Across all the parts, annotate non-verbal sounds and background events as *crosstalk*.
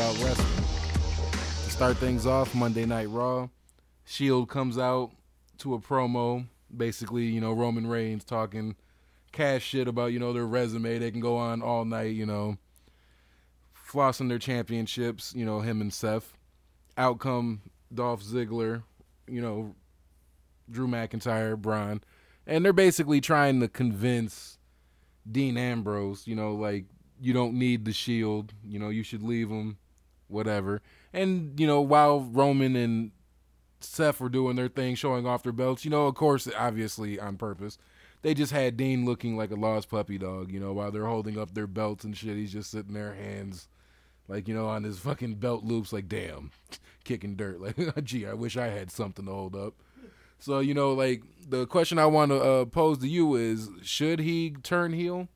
about wrestling. To start things off, Monday Night Raw, Shield comes out to a promo, basically, you know, Roman Reigns talking cash shit about, you know, their resume. They can go on all night, you know, flossing their championships, you know, him and Seth. Outcome Dolph Ziggler, you know, Drew McIntyre, Braun. And they're basically trying to convince Dean Ambrose, you know, like, you don't need the shield, you know, you should leave him, whatever. And, you know, while Roman and Seth were doing their thing, showing off their belts, you know, of course, obviously on purpose, they just had Dean looking like a lost puppy dog, you know, while they're holding up their belts and shit. He's just sitting there, hands like, you know, on his fucking belt loops, like, damn, *laughs* kicking dirt. Like, *laughs* gee, I wish I had something to hold up. So, you know, like, the question I want to uh, pose to you is should he turn heel?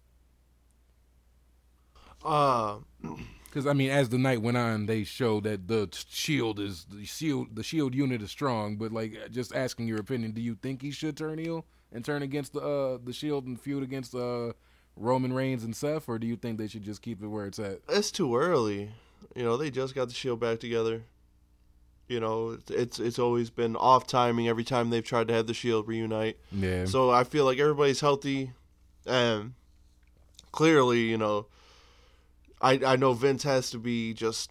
Uh, *clears throat* Because I mean, as the night went on, they showed that the shield is the shield. The shield unit is strong, but like, just asking your opinion, do you think he should turn heel and turn against the uh, the shield and feud against uh, Roman Reigns and Seth, or do you think they should just keep it where it's at? it's too early. You know, they just got the Shield back together. You know, it's it's, it's always been off timing every time they've tried to have the Shield reunite. Yeah. So I feel like everybody's healthy, and clearly, you know, I I know Vince has to be just,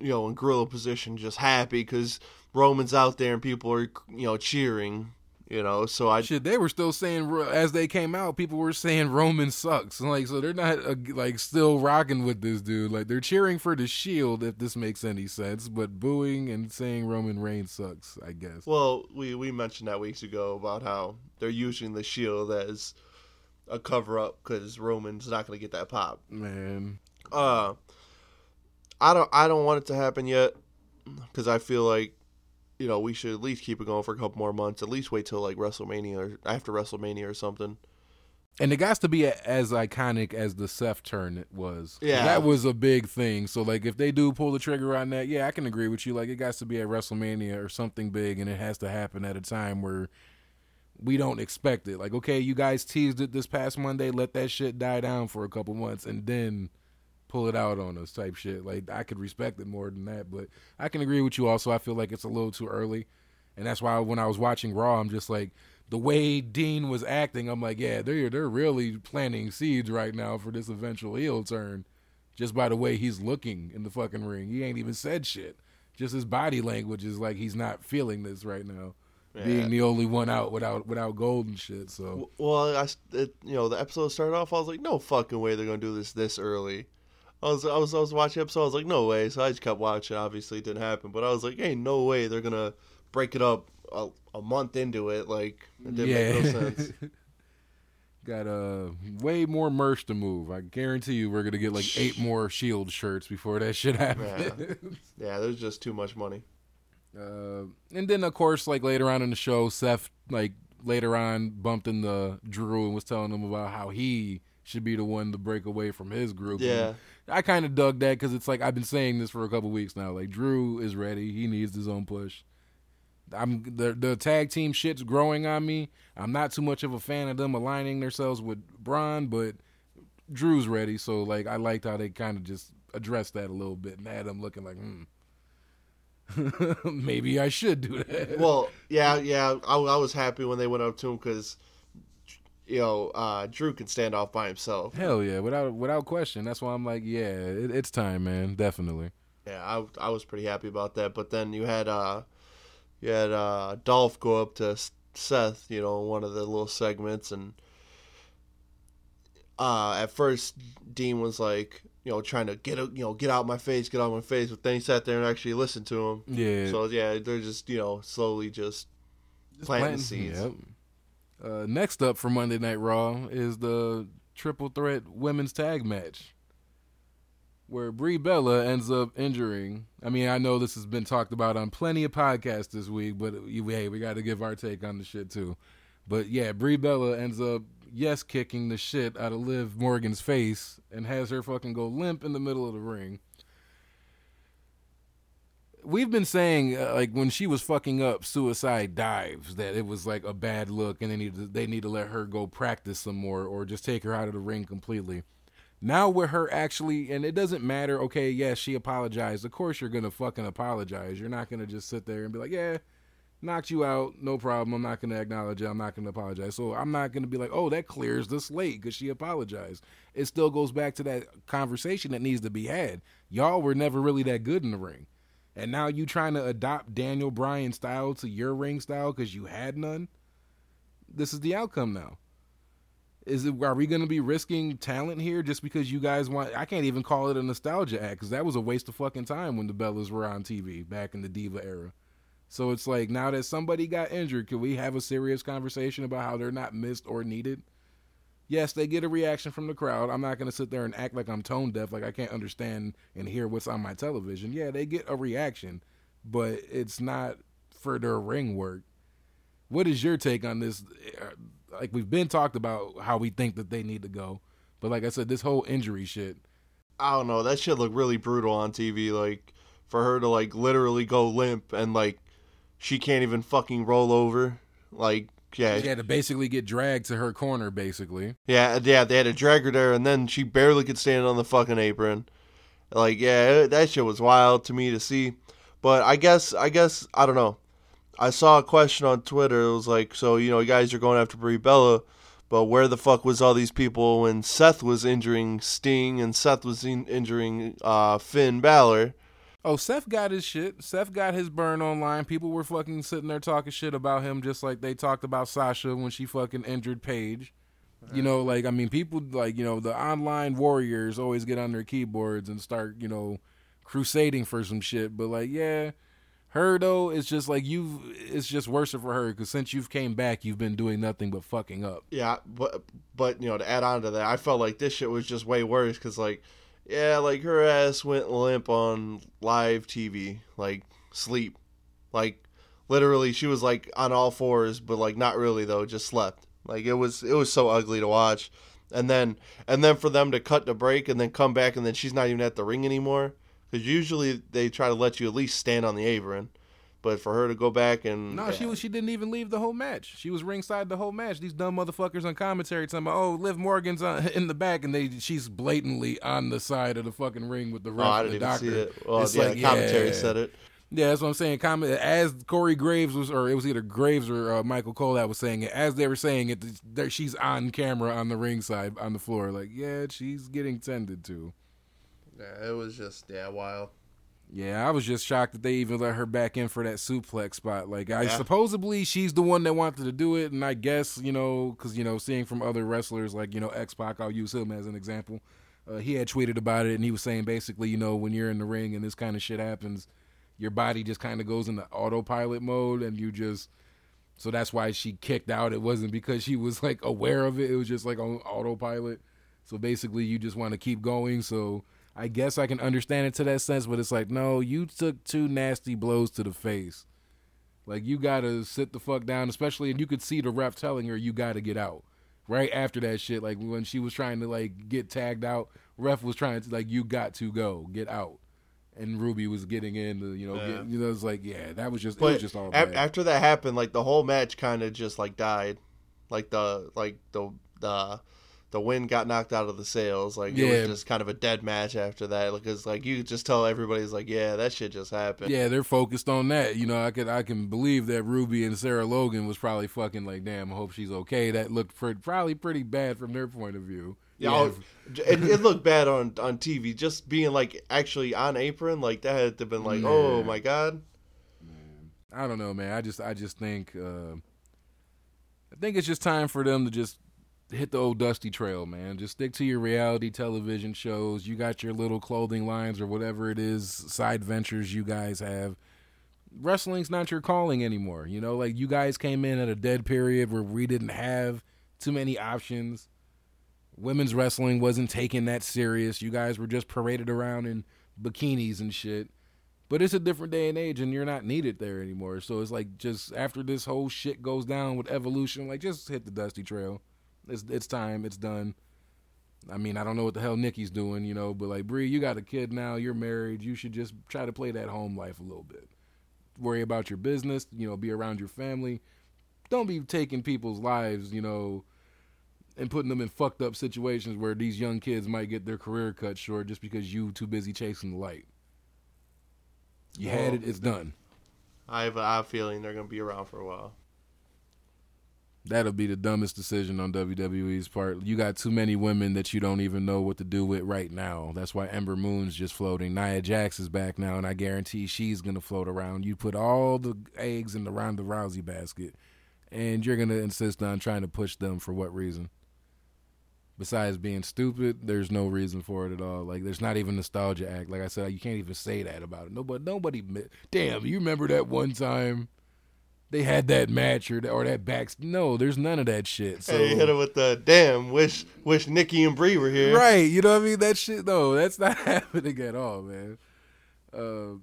you know, in gorilla position, just happy because Roman's out there and people are you know cheering. You know, so I Shit, they were still saying as they came out, people were saying Roman sucks. And Like, so they're not uh, like still rocking with this dude. Like, they're cheering for the Shield, if this makes any sense, but booing and saying Roman Reigns sucks. I guess. Well, we we mentioned that weeks ago about how they're using the shield as a cover up because Roman's not going to get that pop. Man, Uh, I don't I don't want it to happen yet because I feel like you know we should at least keep it going for a couple more months. At least wait till like WrestleMania or after WrestleMania or something. and it got to be a, as iconic as the Seth turn it was. Yeah. that was a big thing. So, like, if they do pull the trigger on that, yeah, I can agree with you. Like, it got to be at WrestleMania or something big, and it has to happen at a time where we don't expect it. Like, okay, you guys teased it this past Monday, let that shit die down for a couple months, and then pull it out on us type shit. Like, I could respect it more than that, but I can agree with you. Also, I feel like it's a little too early, and that's why when I was watching Raw, I'm just like. The way Dean was acting, I'm like, yeah, they're they're really planting seeds right now for this eventual heel turn, just by the way he's looking in the fucking ring. He ain't even said shit. Just his body language is like he's not feeling this right now, being the only one out without without gold and shit. So Well, I it, you know the episode started off. I was like, no fucking way they're gonna do this this early. I was I was I was watching episode. I was like, no way. So I just kept watching. Obviously, it didn't happen. But I was like, hey, no way they're gonna break it up a, a month into it. Like it didn't make no sense. *laughs* Got uh way more merch to move. I guarantee you, we're gonna get like eight more Shield shirts before that shit happens. Yeah, there's just too much money. Uh, and then of course, like later on in the show, Seth like later on bumped into Drew and was telling him about how he should be the one to break away from his group. Yeah. I kind of dug that because it's like I've been saying this for a couple weeks now. Like Drew is ready; he needs his own push. I'm the the tag team shit's growing on me. I'm not too much of a fan of them aligning themselves with Braun, but Drew's ready. So like I liked how they kind of just addressed that a little bit and had him looking like, hmm. *laughs* Maybe I should do that. Well, yeah, yeah. I, I was happy when they went up to him because, you know, uh, Drew can stand off by himself. Hell yeah, without without question. That's why I'm like, yeah, it, it's time, man. Definitely. Yeah, I, I was pretty happy about that. But then you had uh, you had uh, Dolph go up to Seth, you know, one of the little segments, and uh, at first Dean was like, you know, trying to get a, you know get out my face, get out my face, but then he sat there and actually listened to him. Yeah. So yeah, they're just you know slowly just planting the seeds. Yep. Uh, next up for Monday Night Raw is the triple threat women's tag match, where Brie Bella ends up injuring. I mean, I know this has been talked about on plenty of podcasts this week, but hey, we got to give our take on the shit too. But yeah, Brie Bella ends up yes kicking the shit out of Liv Morgan's face and has her fucking go limp in the middle of the ring. We've been saying uh, like when she was fucking up suicide dives that it was like a bad look and they need to, they need to let her go practice some more or just take her out of the ring completely. Now with her actually and it doesn't matter okay yes she apologized. Of course you're going to fucking apologize. You're not going to just sit there and be like, "Yeah, knocked you out, no problem. I'm not going to acknowledge it. I'm not going to apologize." So I'm not going to be like, "Oh, that clears the slate cuz she apologized." It still goes back to that conversation that needs to be had. Y'all were never really that good in the ring and now you trying to adopt Daniel Bryan style to your ring style because you had none. This is the outcome now. Is it? Are we going to be risking talent here just because you guys want? I can't even call it a nostalgia act because that was a waste of fucking time when the Bellas were on TV back in the Diva era. So it's like now that somebody got injured, can we have a serious conversation about how they're not missed or needed? Yes, they get a reaction from the crowd. I'm not going to sit there and act like I'm tone deaf, like I can't understand and hear what's on my television. Yeah, they get a reaction, but it's not for their ring work. What is your take on this? Uh, like we've been talked about how we think that they need to go, but like I said, this whole injury shit. I don't know. That shit looked really brutal on TV. Like for her to like literally go limp and like she can't even fucking roll over. Like yeah, she had to basically get dragged to her corner, basically. Yeah, yeah, they had to drag her there, and then she barely could stand on the fucking apron. Like, yeah, that shit was wild to me to see. But I guess, I guess, I don't know. I saw a question on Twitter. It was like, so you know, you guys are going after Brie Bella, but where the fuck was all these people when Seth was injuring Sting and Seth was in- injuring uh, Finn Balor? Oh, Seth got his shit. Seth got his burn online. People were fucking sitting there talking shit about him just like they talked about Sasha when she fucking injured Paige. You know, like I mean, people like you know the online warriors always get on their keyboards and start you know crusading for some shit. But like, yeah, her though, it's just like you've It's just worse for her because since you've came back, you've been doing nothing but fucking up. Yeah, but but you know to add on to that, I felt like this shit was just way worse because like yeah, like her ass went limp on live TV, like sleep, like literally she was like on all fours, but like not really though, just slept. Like it was it was so ugly to watch, and then and then for them to cut the break and then come back and then she's not even at the ring anymore because usually they try to let you at least stand on the apron. But for her to go back and no, she was she didn't even leave the whole match. She was ringside the whole match. These dumb motherfuckers on commentary talking about, oh, Liv Morgan's on, *laughs* in the back, and they she's blatantly on the side of the fucking ring with the ref oh, I didn't the doctor. See it. Well, it's yeah, like, commentary yeah. said it. Yeah, that's what I'm saying. Comment as Corey Graves was, or it was either Graves or uh, Michael Cole that was saying it. As they were saying it, there she's on camera on the ringside on the floor. Like, yeah, she's getting tended to. Yeah, it was just yeah, wild. Yeah, I was just shocked that they even let her back in for that suplex spot. Like, I yeah. supposedly she's the one that wanted to do it, and I guess you know, because you know, seeing from other wrestlers like you know X Pac, I'll use him as an example. Uh, he had tweeted about it, and he was saying basically, you know, when you're in the ring and this kind of shit happens, your body just kind of goes into autopilot mode, and you just. So that's why she kicked out. It wasn't because she was like aware of it. It was just like on autopilot. So basically, you just want to keep going. So I guess I can understand it to that sense, but it's like, no, you took two nasty blows to the face. Like you gotta sit the fuck down, especially and you could see the ref telling her you gotta get out. Right after that shit, like when she was trying to like get tagged out, ref was trying to like you got to go, get out. And Ruby was getting in, to, you know, yeah. get, you know, it's like, yeah, that was just, but it was just all. A- after that happened, like the whole match kind of just like died, like the like the the the wind got knocked out of the sails. Like yeah. it was just kind of a dead match after that because like you just tell everybody's like, yeah, that shit just happened. Yeah, they're focused on that. You know, I could I can believe that Ruby and Sarah Logan was probably fucking like, damn, I hope she's okay. That looked pretty, probably pretty bad from their point of view. Yeah, yeah. Oh, it, it, looked bad on on TV. Just being like actually on apron, like that had to have been like, yeah. oh my god. Man. I don't know, man. I just I just think uh, I think it's just time for them to just hit the old dusty trail, man. Just stick to your reality television shows. You got your little clothing lines or whatever it is, side ventures you guys have. Wrestling's not your calling anymore. You know, like you guys came in at a dead period where we didn't have too many options. Women's wrestling wasn't taken that serious. You guys were just paraded around in bikinis and shit. But it's a different day and age, and you're not needed there anymore. So it's like just after this whole shit goes down with evolution, like just hit the dusty trail. It's it's time. It's done. I mean, I don't know what the hell Nikki's doing, you know, but like Brie, you got a kid now, you're married, you should just try to play that home life a little bit. Worry about your business, you know, be around your family. Don't be taking people's lives, you know, and putting them in fucked up situations where these young kids might get their career cut short just because you too busy chasing the light. You had it, it's done. I have, I have a feeling they're gonna be around for a while. That'll be the dumbest decision on WWE's part. You got too many women that you don't even know what to do with right now. That's why Ember Moon's just floating. Nia Jax is back now, and I guarantee she's gonna float around. You put all the eggs in the Ronda Rousey basket, and you're gonna insist on trying to push them for what reason? Besides being stupid, there's no reason for it at all. Like there's not even nostalgia act. Like I said, you can't even say that about it. Nobody, nobody. Damn, you remember that one time? They had that match or, or that back. No, there's none of that shit. So hey, hit it with the damn. Wish wish Nikki and Brie were here. Right. You know what I mean? That shit. No, that's not *laughs* happening at all, man. Uh,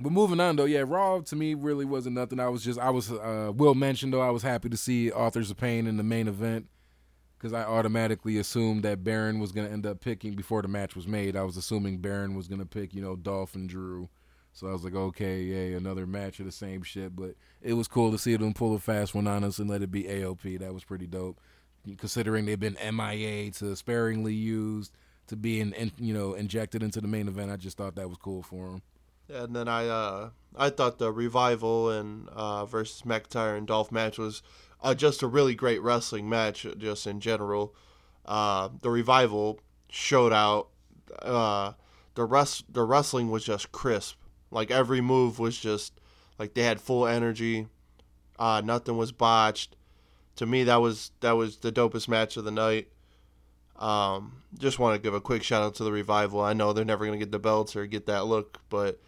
but moving on though, yeah, Raw to me really wasn't nothing. I was just I was uh, Will mentioned though I was happy to see Authors of Pain in the main event because I automatically assumed that Baron was gonna end up picking before the match was made. I was assuming Baron was gonna pick you know Dolph and Drew so I was like, okay, yeah, another match of the same shit. But it was cool to see them pull a fast one on us and let it be AOP. That was pretty dope, considering they've been MIA to sparingly used to being in, you know injected into the main event. I just thought that was cool for them. And then I uh, I thought the revival and uh, versus McIntyre and Dolph match was uh, just a really great wrestling match, just in general. Uh, the revival showed out. Uh, the rest the wrestling was just crisp like every move was just like they had full energy. Uh, nothing was botched. To me, that was that was the dopest match of the night. Um, just want to give a quick shout out to the revival. I know they're never gonna get the belts or get that look, but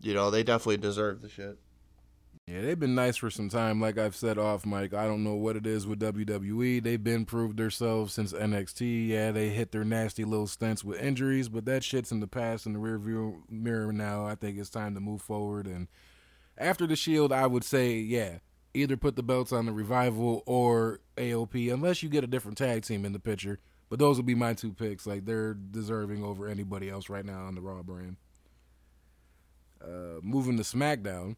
you know they definitely deserve the shit. Yeah, they've been nice for some time. Like I've said off Mike, I don't know what it is with WWE. They've been proved themselves since NXT. Yeah, they hit their nasty little stunts with injuries, but that shit's in the past in the rearview mirror now. I think it's time to move forward. And after the Shield, I would say, yeah, either put the belts on the Revival or AOP, unless you get a different tag team in the picture. But those would be my two picks. Like they're deserving over anybody else right now on the Raw brand. Uh, moving to SmackDown.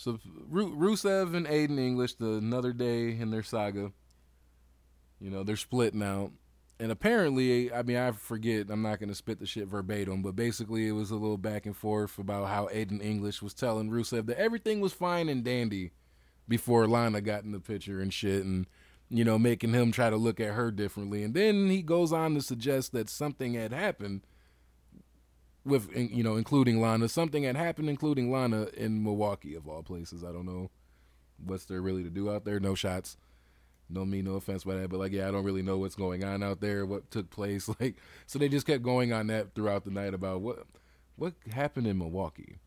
So Rusev and Aiden English, the another day in their saga. You know, they're split now. And apparently, I mean, I forget, I'm not going to spit the shit verbatim, but basically it was a little back and forth about how Aiden English was telling Rusev that everything was fine and dandy before Lana got in the picture and shit, and, you know, making him try to look at her differently. And then he goes on to suggest that something had happened with you know including Lana. Something had happened, including Lana in Milwaukee of all places. I don't know what's there really to do out there. No shots. No me, no offense by that, but like yeah, I don't really know what's going on out there, what took place. *laughs* Like so they just kept going on that throughout the night about what what happened in Milwaukee.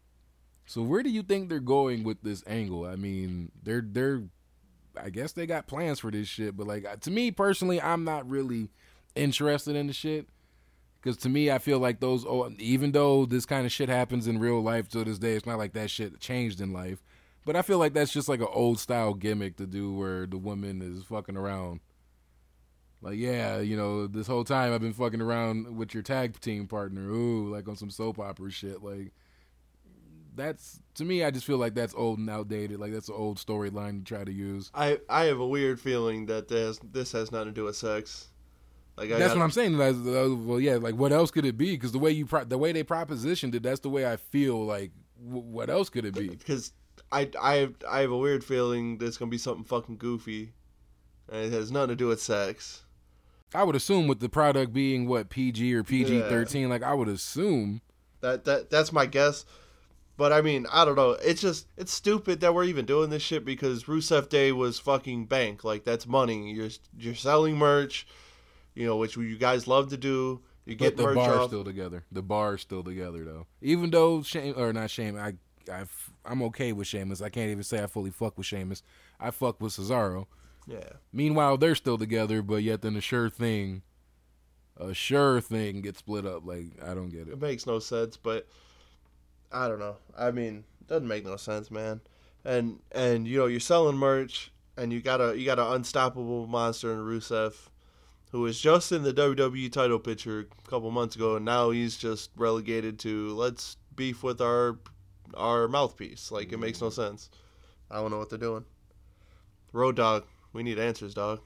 So where do you think they're going with this angle? I mean, they're they're I guess they got plans for this shit, but like to me personally, I'm not really interested in the shit. Because to me, I feel like those, oh, even though this kind of shit happens in real life to this day, it's not like that shit changed in life. But I feel like that's just like an old style gimmick to do where the woman is fucking around. Like, yeah, you know, this whole time I've been fucking around with your tag team partner. Ooh, like on some soap opera shit. Like, that's to me. I just feel like that's old and outdated. Like that's an old storyline to try to use. I I have a weird feeling that this this has nothing to do with sex. Like that's got, what I'm saying. Like, uh, well, yeah. Like, what else could it be? Because the way you pro- the way they propositioned it, that's the way I feel. Like, w- what else could it be? Because I I have, I have a weird feeling there's gonna be something fucking goofy, and it has nothing to do with sex. I would assume with the product being what PG or PG thirteen, yeah. like I would assume that that that's my guess. But I mean, I don't know. It's just it's stupid that we're even doing this shit because Rusev Day was fucking bank. Like that's money. You're you're selling merch you know, which you guys love to do. You get but the bar off. still together. The bar is still together though. Even though shame or not shame, I I I'm okay with Sheamus. I can't even say I fully fuck with Sheamus. I fuck with Cesaro. Yeah. Meanwhile, they're still together, but yet then a sure thing, a sure thing gets split up. Like I don't get it. It makes no sense, but I don't know. I mean, it doesn't make no sense, man. And and you know you're selling merch, and you got a you got an unstoppable monster in Rusev who was just in the WWE title picture a couple months ago, and now he's just relegated to let's beef with our our mouthpiece. Like it makes no mm-hmm. sense. I don't know what they're doing. Road Dog, we need answers, dog.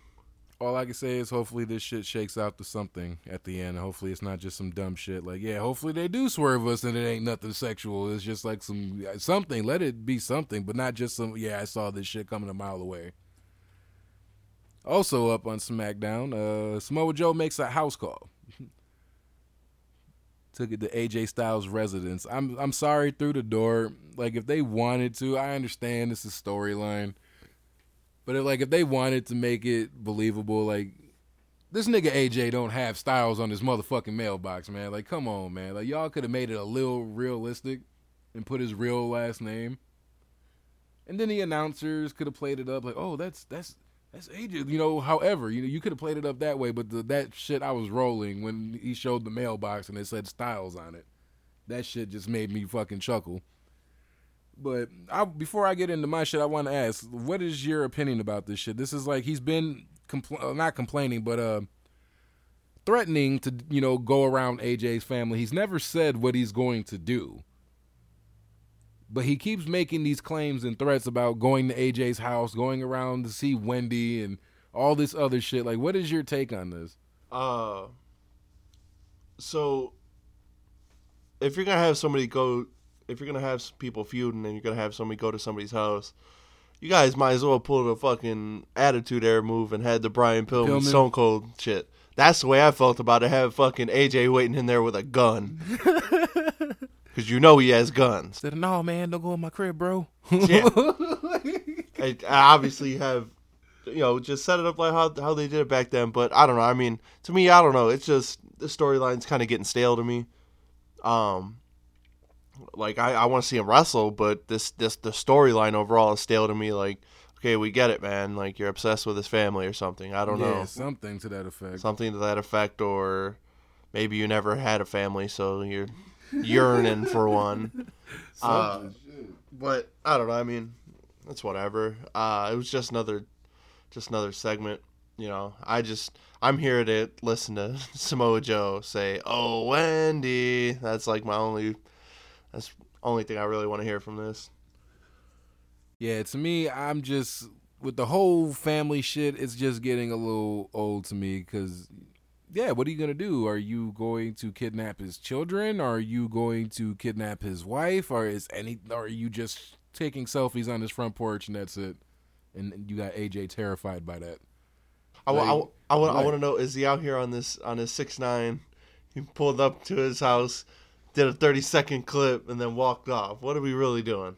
All I can say is hopefully this shit shakes out to something at the end. Hopefully it's not just some dumb shit. Like, yeah, hopefully they do swerve us and it ain't nothing sexual. It's just like some something. Let it be something, but not just some. Yeah, I saw this shit coming a mile away. Also up on SmackDown, uh, Samoa Joe makes a house call. Took *laughs* it to AJ Styles' residence. I'm I'm sorry through the door. Like if they wanted to, I understand this is storyline. But if, like if they wanted to make it believable, like this nigga AJ don't have Styles on his motherfucking mailbox, man. Like come on, man. Like y'all could have made it a little realistic and put his real last name. And then the announcers could have played it up like, "Oh, that's that's that's AJ." You know, however, you know, you could have played it up that way, but the, that shit I was rolling when he showed the mailbox and it said Styles on it. That shit just made me fucking chuckle. But I, before I get into my shit, I want to ask, what is your opinion about this shit? This is like he's been compl- uh, not complaining, but uh, threatening to you know go around AJ's family. He's never said what he's going to do, but he keeps making these claims and threats about going to AJ's house, going around to see Wendy, and all this other shit. Like, what is your take on this? Uh, so if you're gonna have somebody go, if you're gonna have people feuding and you're gonna have somebody go to somebody's house, you guys might as well pull the fucking attitude era move and had the Brian Pillman, Pillman. Stone Cold shit. That's the way I felt about it. Have fucking AJ waiting in there with a gun, *laughs* because you know he has guns. Said, no, man, don't go in my crib, bro. Yeah. *laughs* I, I obviously have, you know, just set it up like how how they did it back then. But I don't know. I mean, to me, I don't know. It's just the storyline's kind of getting stale to me. Um, like I, I want to see him wrestle, but this this the storyline overall is stale to me. Like, okay, we get it, man. Like you're obsessed with his family or something. I don't yeah, know, something to that effect. something to that effect, or maybe you never had a family, so you're yearning for one. *laughs* Uh, but I don't know. I mean, it's whatever. Uh, it was just another, just another segment. You know, I just I'm here to listen to *laughs* Samoa Joe say, "Oh, Wendy." That's like my only. That's only thing I really want to hear from this. Yeah, to me, I'm just with the whole family shit. It's just getting a little old to me because, yeah, what are you gonna do? Are you going to kidnap his children? Are you going to kidnap his wife? Or is any? Or are you just taking selfies on his front porch and that's it? And you got AJ terrified by that. I, wa- I, Like, wa- I want I want to know is he out here on this on his six nine? He pulled up to his house, did a thirty second clip, and then walked off. What are we really doing?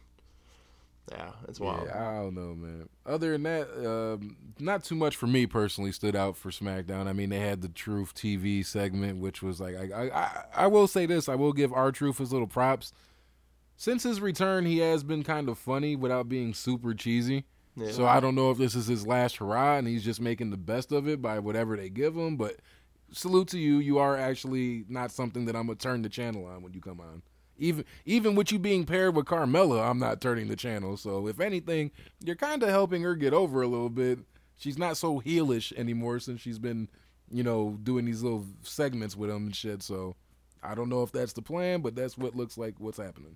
Yeah, it's wild. Yeah, I don't know, man. Other than that, um, not too much for me personally stood out for SmackDown. I mean, they had the Truth TV segment, which was like, I, I, I, will say this: I will give R-Truth his little props. Since his return, he has been kind of funny without being super cheesy. Yeah. So I don't know if this is his last hurrah and he's just making the best of it by whatever they give him. But salute to you. You are actually not something that I'm gonna turn the channel on when you come on. Even even with you being paired with Carmella, I'm not turning the channel. So if anything, you're kind of helping her get over a little bit. She's not so heelish anymore since she's been, you know, doing these little segments with him and shit. So I don't know if that's the plan, but that's what looks like what's happening.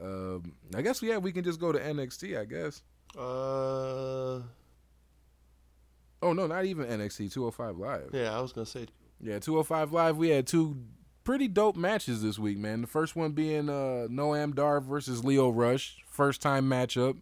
Um, I guess yeah, we can just go to NXT. I guess. Uh, Oh no, not even NXT 205 Live. yeah, I was gonna say. Yeah, 205 Live. We had two pretty dope matches this week, man. The first one being uh, Noam Dar versus Lio Rush, first time matchup.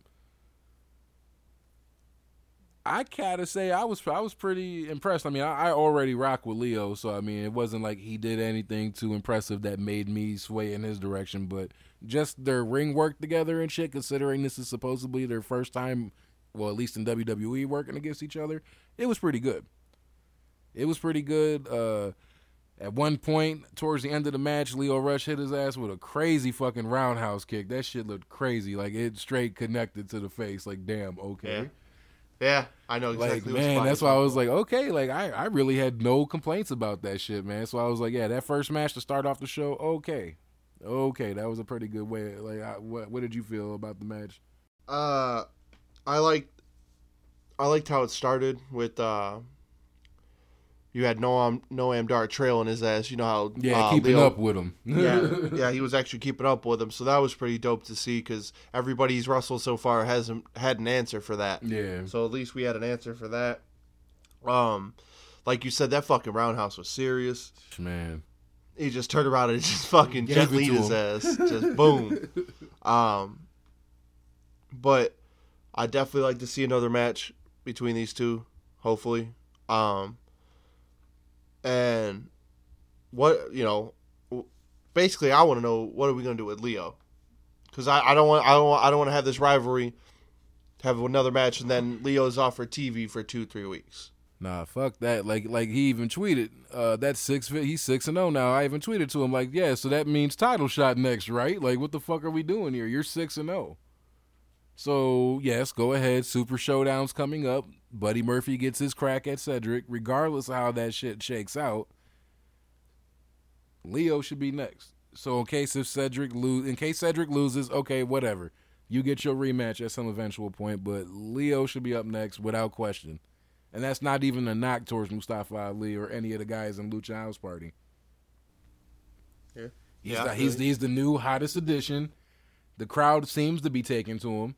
I gotta say, I was I was pretty impressed. I mean, I, I already rock with Lio, so I mean, it wasn't like he did anything too impressive that made me sway in his direction. But just their ring work together and shit, considering this is supposedly their first time, well, at least in WWE, working against each other, it was pretty good. It was pretty good. Uh, at one point, towards the end of the match, Lio Rush hit his ass with a crazy fucking roundhouse kick. That shit looked crazy. Like it straight connected to the face. Like damn, okay. Yeah. Yeah, I know exactly. Like man, that's why I was like, okay, like I, I really had no complaints about that shit, man. So I was like, yeah, that first match to start off the show, okay, okay, that was a pretty good way. Like, I, what what did you feel about the match? Uh, I like. I liked how it started with uh, you had Noam Noam Dar trailing his ass. You know how Yeah, uh, keeping Lio- up with him. *laughs* yeah, yeah, he was actually keeping up with him, so that was pretty dope to see because everybody he's wrestled so far hasn't had an answer for that. yeah. So at least we had an answer for that. Um, like you said, that fucking roundhouse was serious. Man. He just turned around and *laughs* just fucking Gave jet it lead his ass, *laughs* just boom. Um, but I definitely like to see another match between these two, hopefully. Um, and what you know, basically, I want to know what are we gonna do with Lio, because I, I don't want I don't want, I don't want to have this rivalry, have another match, and then Lio's off for TV for two three weeks. Nah, fuck that. Like, like he even tweeted, uh, that's six. He's six and zero now. I even tweeted to him like, yeah, so that means title shot next, right? Like, what the fuck are we doing here? You're six and zero. So yes, go ahead. Super Showdown's coming up. Buddy Murphy gets his crack at Cedric, regardless of how that shit shakes out. Lio should be next. So in case if Cedric lose, in case Cedric loses, okay, whatever. You get your rematch at some eventual point, but Lio should be up next without question. And that's not even a knock towards Mustafa Ali or any of the guys in Lucha House Party. Yeah. He's, Yeah, the, he's, he's the new hottest addition. The crowd seems to be taking to him.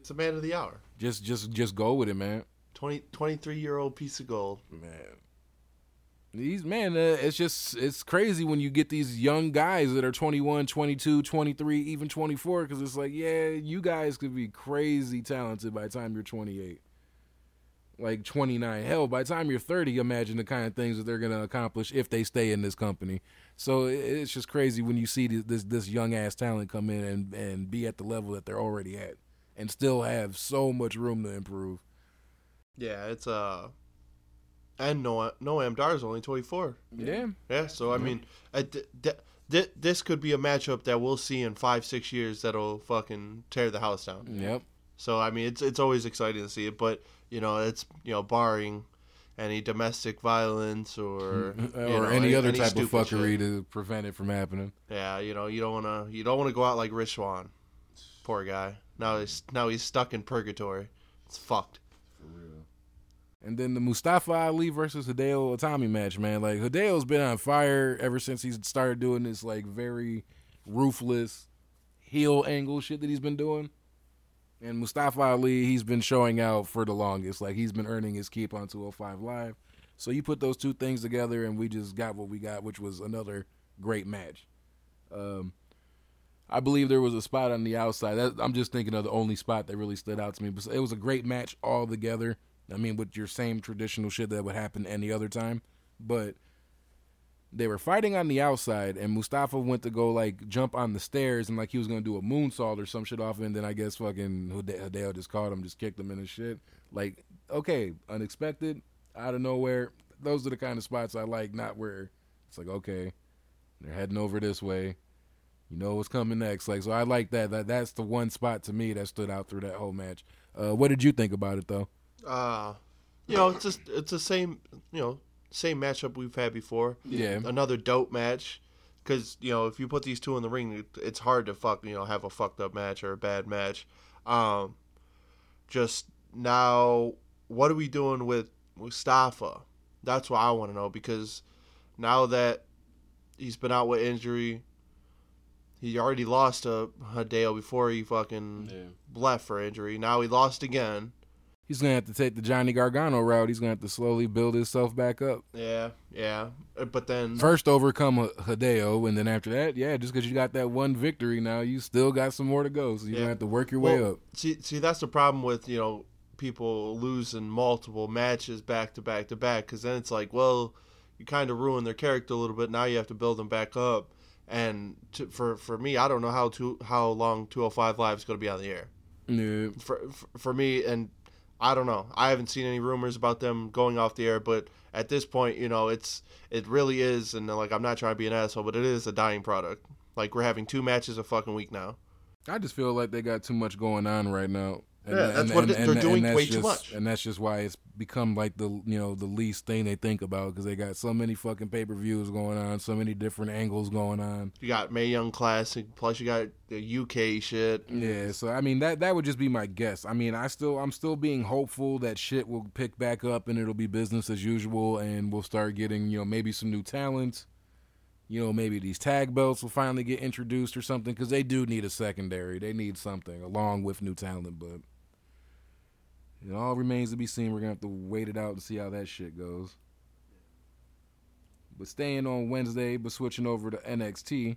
It's a man of the hour. Just just just go with it, man. 20, 23 year old piece of gold. Man. These man, uh, it's just it's crazy when you get these young guys that are 21, 22, 23, even 24 cuz it's like, yeah, you guys could be crazy talented by the time you're 28. Like 29. Hell, by the time you're 30, imagine the kind of things that they're going to accomplish if they stay in this company. So it's just crazy when you see this this, this young ass talent come in and and be at the level that they're already at and still have so much room to improve. Yeah, it's uh, and Noah Noam Dar is only twenty four. Yeah. Yeah, so I mean, uh, th- th- th- this could be a matchup that we'll see in five six years that'll fucking tear the house down. Yep. So I mean, it's it's always exciting to see it, but you know, it's you know, barring any domestic violence or *laughs* or know, any other type of fuckery shit. to prevent it from happening. Yeah, you know, you don't want to you don't want to go out like Rich Swann. Poor guy. Now he's now he's stuck in purgatory. It's fucked. For real. And then the Mustafa Ali versus Hideo Itami match, man. Like Hideo's been on fire ever since he's started doing this like very ruthless heel angle shit that he's been doing. And Mustafa Ali, he's been showing out for the longest. Like he's been earning his keep on 205 Live. So you put those two things together, and we just got what we got, which was another great match. Um, I believe there was a spot on the outside. That, I'm just thinking of the only spot that really stood out to me. But it was a great match all together. I mean, with your same traditional shit that would happen any other time. But they were fighting on the outside, and Mustafa went to go like jump on the stairs, and like he was gonna do a moonsault or some shit off, and then I guess fucking Hide- Hideo just caught him, just kicked him in his shit. Like, okay, unexpected, out of nowhere. Those are the kind of spots I like, not where it's like, okay, they're heading over this way. You know what's coming next. Like, so I like that. That that's the one spot to me that stood out through that whole match. Uh, what did you think about it though? Uh, you know, it's just it's the same you know same matchup we've had before. Yeah. Another dope match. Because you know, if you put these two in the ring, it- it's hard to fuck you know have a fucked up match or a bad match. Um, just now, what are we doing with Mustafa? That's what I want to know because now that he's been out with injury, he already lost to Hideo before he fucking left for injury. Now he lost again. He's gonna have to take the Johnny Gargano route. He's gonna have to slowly build himself back up. Yeah, yeah. Uh, But then First, overcome Hideo, and then after that, yeah, just because you got that one victory, now you still got some more to go. So you're Yeah. gonna have to work your way up. See, see, that's the problem with you know people losing multiple matches back to back to back because then it's like, well, you kind of ruin their character a little bit. Now you have to build them back up. And to, for for me, I don't know how to how long 205 Live is going to be on the air. For, for for me, and I don't know. I haven't seen any rumors about them going off the air, but at this point, you know, it's it really is, and like I'm not trying to be an asshole, but it is a dying product. Like we're having two matches a fucking week now. I just feel like they got too much going on right now. And, Yeah, that's what they're doing way too much. And that's just why it's become like the you know the least thing they think about because they got so many fucking pay per views going on, so many different angles going on. You got Mae Young Classic, plus you got the UK shit. Yeah, so I mean that that would just be my guess. I mean, I still I'm still being hopeful that shit will pick back up and it'll be business as usual and we'll start getting, you know, maybe some new talent. You know, maybe these tag belts will finally get introduced or something cuz they do need a secondary. They need something along with new talent, but it all remains to be seen. We're to have to wait it out and see how that shit goes. But staying on Wednesday, but switching over to NXT,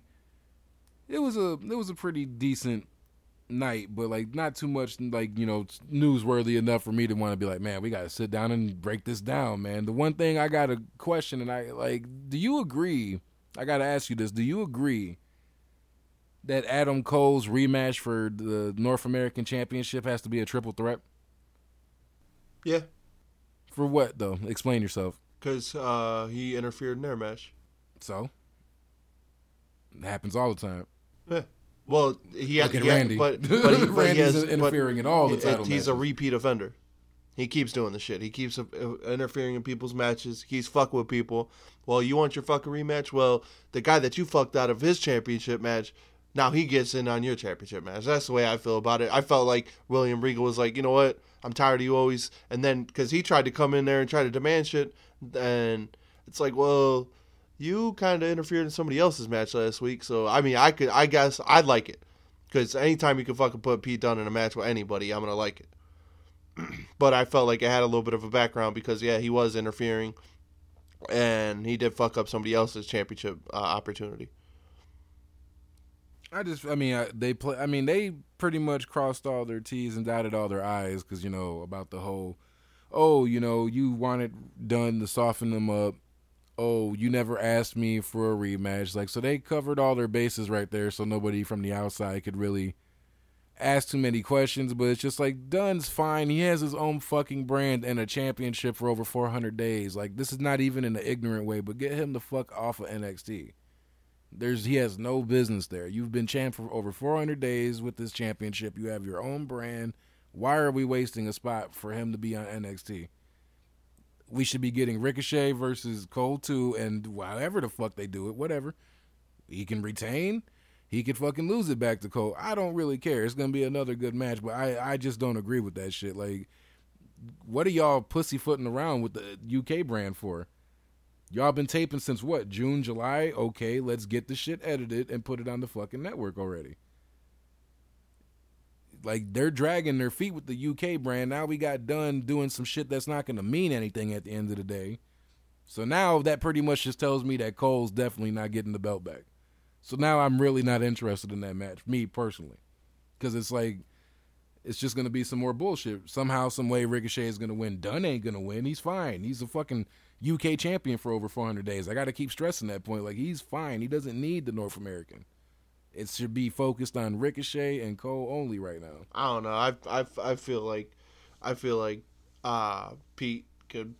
it was a it was a pretty decent night, but like not too much like you know newsworthy enough for me to want to be like, man, we got to sit down and break this down, man. The one thing I got a question, and I like, do you agree? I got to ask you this: Do you agree that Adam Cole's rematch for the North American Championship has to be a triple threat? Yeah, For what though? Explain yourself. because uh, he interfered in their match. So it happens all the time. Yeah. Well, he has, Look at he has- Randy. but, *laughs* but, he, but he has, interfering but in all the it- title He's a repeat offender. He keeps doing the shit. He keeps uh, interfering in people's matches. He's fucking with people. Well, you want your fucking rematch? Well, the guy that you fucked out of his championship match, now he gets in on your championship match. That's the way I feel about it. I felt like William Regal was like, you know what? I'm tired of you always. And then because he tried to come in there and try to demand shit, and it's like, well, you kind of interfered in somebody else's match last week. So I mean, I could, I guess, I'd like it because anytime you can fucking put Pete Dunne in a match with anybody, I'm gonna like it. *clears throat* but I felt like it had a little bit of a background because yeah, he was interfering, and he did fuck up somebody else's championship uh, opportunity. I just, I mean, I, they play. I mean, they pretty much crossed all their T's and dotted all their I's because you know about the whole, oh, you know, you wanted Dunne to soften them up. Oh, you never asked me for a rematch. Like, so they covered all their bases right there, so nobody from the outside could really ask too many questions. But it's just like Dunne's fine. He has his own fucking brand and a championship for over 400 days. Like, this is not even in an ignorant way, but get him the fuck off of NXT. There's he has no business there. You've been champ for over 400 days with this championship. You have your own brand. Why are we wasting a spot for him to be on NXT? We should be getting Ricochet versus Cole too, and however the fuck they do it, whatever. He can retain. He could fucking lose it back to Cole. I don't really care. It's gonna be another good match, but I I just don't agree with that shit. Like, what are y'all pussyfooting around with the UK brand for? Y'all been taping since what? June, July? Okay, let's get the shit edited and put it on the fucking network already. Like they're dragging their feet with the UK brand. Now we got Dunne doing some shit that's not going to mean anything at the end of the day. So now that pretty much just tells me that Cole's definitely not getting the belt back. So now I'm really not interested in that match, me personally, because it's like it's just going to be some more bullshit. Somehow, some way, Ricochet is going to win. Dunne ain't going to win. He's fine. He's a fucking UK champion for over 400 days. I got to keep stressing that point. Like he's fine. He doesn't need the North American. It should be focused on Ricochet and Cole only right now. I don't know. I I, I feel like I feel like uh Pete could.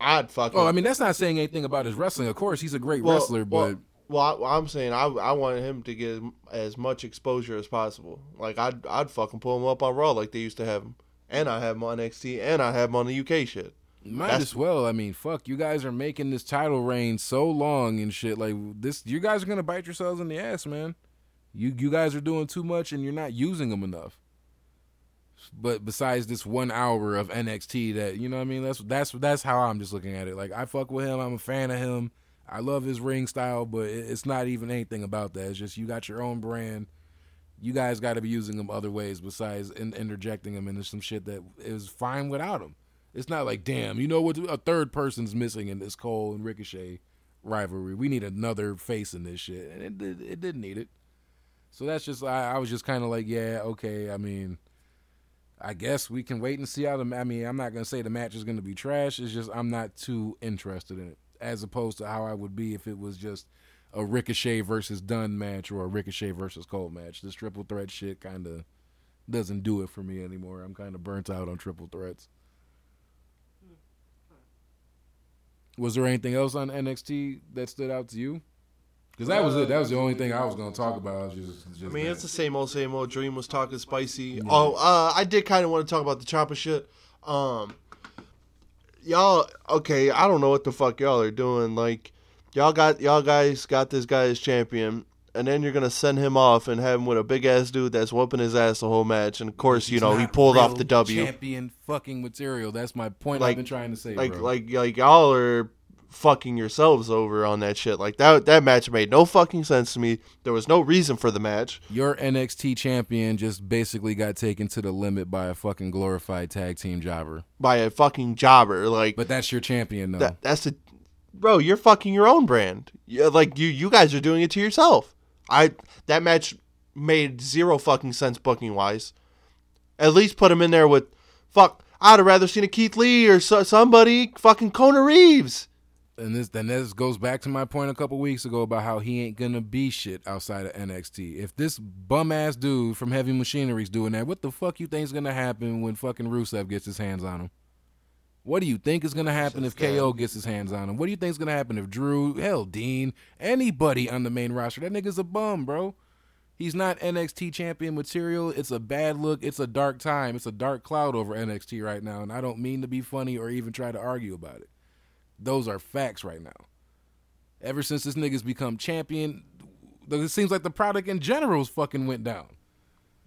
I'd fucking. Oh, I mean that's not saying anything about his wrestling. Of course, he's a great Well- wrestler, but well, I, I'm saying I I want him to get as much exposure as possible. Like I'd I'd fucking pull him up on Raw like they used to have him, and I have him on NXT, and I have him on the UK shit. Might That's- as well. I mean, fuck, you guys are making this title reign so long and shit. Like this, you guys are gonna bite yourselves in the ass, man. You you guys are doing too much and you're not using them enough. But besides this one hour of NXT, that you know, what I mean, that's that's that's how I'm just looking at it. Like I fuck with him. I'm a fan of him. I love his ring style, but it's not even anything about that. It's just you got your own brand. You guys got to be using them other ways besides in, interjecting them into some shit that is fine without them. It's not like, damn, you know what? A third person's missing in this Cole and Ricochet rivalry. We need another face in this shit, and it did, it didn't need it. So that's just I, I was just kind of like, yeah, okay. I mean, I guess we can wait and see how the. I mean, I'm not gonna say the match is gonna be trash. It's just I'm not too interested in it, as opposed to how I would be if it was just a Ricochet versus Dunne match or a Ricochet versus Cole match. This triple threat shit kind of doesn't do it for me anymore. I'm kind of burnt out on triple threats. Was there anything else on NXT that stood out to you? Because that was it. That was the only thing I was going to talk about. Just, just I mean, that. it's the same old, same old. Dream was talking spicy. Oh, uh, I did kind of want to talk about the Ciampa shit. Um, y'all, okay, I don't know what the fuck y'all are doing. Like, y'all got y'all guys got this guy as champion, and then you're gonna send him off and have him with a big ass dude that's whooping his ass the whole match. And of course, you know, he pulled off the W. Champion fucking material. That's my point. Like- I've been trying to say, like bro. like like y'all are fucking yourselves over on that shit. Like that that match made no fucking sense to me. There was no reason for the match. Your NXT champion just basically got taken to the limit by a fucking glorified tag team jobber. by a fucking jobber. Like But that's your champion, though. that, that's a bro. You're fucking your own brand. Yeah, like you, you guys are doing it to yourself. I that match made zero fucking sense booking wise. At least put him in there with fuck. I'd have rather seen a Keith Lee or so, somebody fucking Kona Reeves. and this then this goes back to my point a couple weeks ago about how he ain't gonna be shit outside of NXT. If this bum ass dude from Heavy Machinery's doing that, what the fuck you think's gonna happen when fucking Rusev gets his hands on him? What do you think is gonna happen if KO gets his hands on him? What do you think is gonna happen if Drew, hell, Dean, anybody on the main roster? That nigga's a bum, bro. He's not NXT champion material. It's a bad look. It's a dark time. It's a dark cloud over NXT right now, and I don't mean to be funny or even try to argue about it. Those are facts right now. Ever since this nigga's become champion, it seems like the product in general's fucking went down.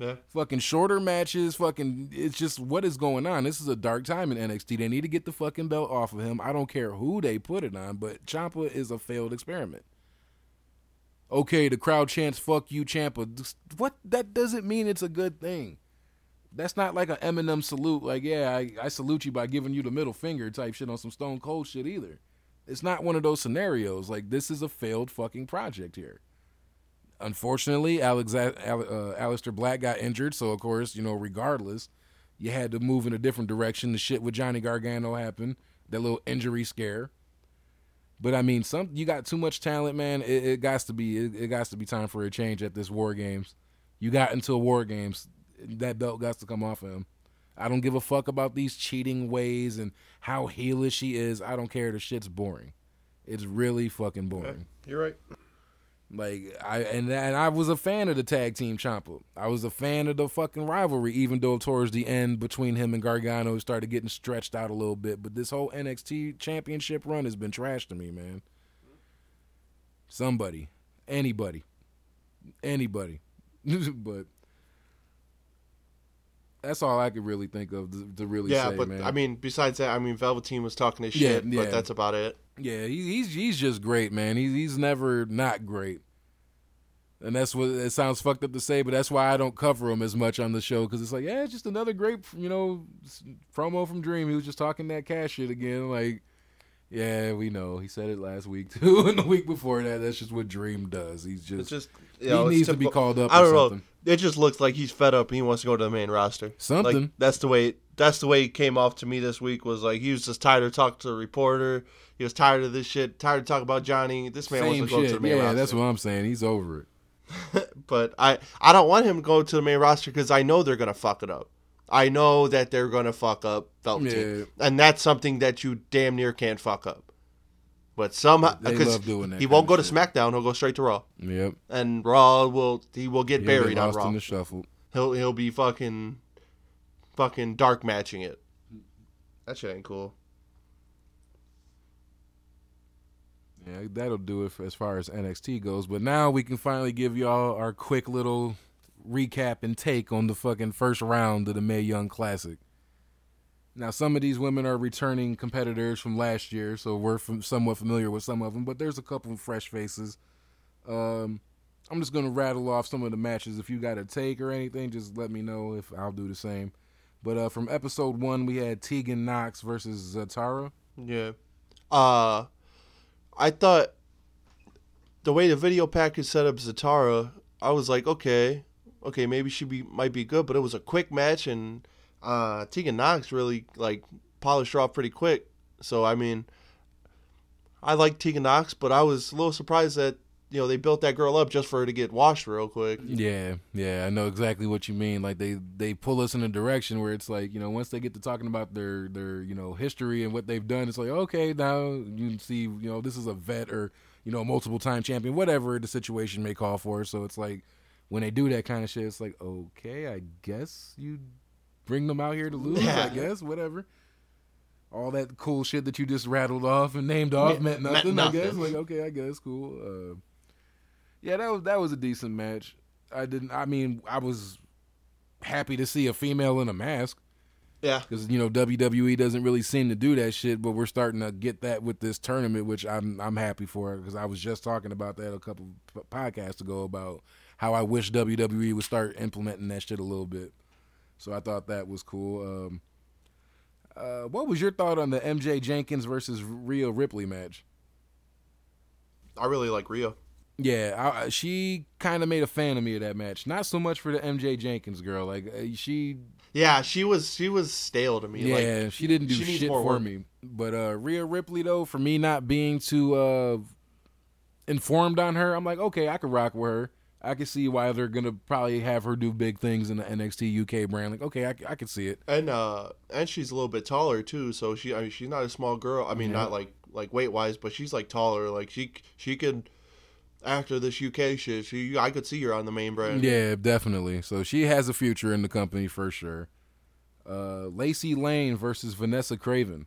Yeah. Fucking shorter matches, fucking it's just what is going on. This is a dark time in NXT. They need to get the fucking belt off of him. I don't care who they put it on, but Ciampa is a failed experiment. Okay, the crowd chants "fuck you, Ciampa." What? That doesn't mean it's a good thing. That's not like an Eminem salute. Like, yeah, I, I salute you by giving you the middle finger type shit on some Stone Cold shit either. It's not one of those scenarios. Like, this is a failed fucking project here. Unfortunately, Alexa- Al- uh, Aleister Black got injured, so of course, you know, regardless, you had to move in a different direction. The shit with Johnny Gargano happened, that little injury scare. But I mean, some you got too much talent, man. It, it got to be it, it got to be time for a change at this War Games. You got into War Games, that belt got to come off of him. I don't give a fuck about these cheating ways and how heelish he is. I don't care. The shit's boring. It's really fucking boring. You're right. Like I and and I was a fan of the tag team Ciampa. I was a fan of the fucking rivalry, even though towards the end between him and Gargano started getting stretched out a little bit. But this whole NXT championship run has been trash to me, man. Somebody, anybody, anybody, *laughs* but that's all I could really think of to, to really say. Yeah, say, but man. I mean, besides that, I mean, Velveteen was talking his shit, yeah. but that's about it. Yeah, he, he's he's just great, man. He's he's never not great, and that's what it sounds fucked up to say, but that's why I don't cover him as much on the show because it's like, yeah, it's just another great, you know, promo from Dream. He was just talking that cash shit again, like, yeah, we know. He said it last week *laughs* too, and the week before that. That's just what Dream does. He's just, just he you know, it's needs to be called up. I don't know. It just looks like he's fed up and he wants to go to the main roster. Something. Like, that's the way. That's the way it came off to me this week. Was like he was just tired of talking to the reporter. He was tired of this shit. Tired of talking about Johnny. This man Same wants to go to the main Yeah, roster. that's what I'm saying. He's over it. *laughs* but I I don't want him to go to the main roster because I know they're gonna fuck it up. I know that they're gonna fuck up Velveteen, and that's something that you damn near can't fuck up. But somehow, because love doing that he won't go to shit. SmackDown, he'll go straight to Raw, Yep. and Raw will he will get He'll buried on Raw. in the shuffle. He'll he'll be fucking, fucking dark matching it. That shit ain't cool. Yeah, that'll do it for as far as NXT goes. But now we can finally give y'all our quick little recap and take on the fucking first round of the Mae Young Classic. Now, some of these women are returning competitors from last year, so we're somewhat familiar with some of them, but there's a couple of fresh faces. Um, I'm just going to rattle off some of the matches. If you got a take or anything, just let me know if I'll do the same. But uh, from episode one, we had Tegan Nox versus Zatara. Yeah. Uh I thought the way the video package set up Zatara, I was like, okay, okay, maybe she be might be good, but it was a quick match and uh Tegan Nox really like polished her off pretty quick. So I mean I like Tegan Nox, but I was a little surprised that you know they built that girl up just for her to get washed real quick. Yeah, yeah, I know exactly what you mean. Like they they pull us in a direction where it's like you know once they get to talking about their their you know history and what they've done, it's like okay now you see you know this is a vet or you know, multiple time champion, whatever the situation may call for. So it's like when they do that kind of shit, it's like, okay, I guess you bring them out here to lose. I guess whatever. All that cool shit that you just rattled off and named off Yeah, meant meant nothing. I guess like okay, I guess cool. Uh, yeah, that was that was a decent match. I didn't. I mean, I was happy to see a female in a mask Yeah. because you know WWE doesn't really seem to do that shit, but we're starting to get that with this tournament, which I'm I'm happy for because I was just talking about that a couple podcasts ago about how I wish WWE would start implementing that shit a little bit. So I thought that was cool. Um, uh, what was your thought on the MJ Jenkins versus Rhea Ripley match? I really like Rio. Yeah, I, she kind of made a fan of me of that match. Not so much for the MJ Jenkins girl. Like uh, she Yeah, she was she was stale to me. Yeah, Like, she didn't do she shit for work. me. But uh Rhea Ripley though, for me not being too uh informed on her, I'm like, okay, I could rock with her. I can see why they're gonna probably have her do big things in the NXT UK brand. Like, okay, I can see it. and uh and she's a little bit taller too, so she I mean she's not a small girl. I mean Yeah. not like like weight wise, but she's like taller. Like she she could after this UK shit, she I could see her on the main brand. Yeah, definitely. So she has a future in the company for sure. Uh Lacey Lane versus Vanessa Kraven.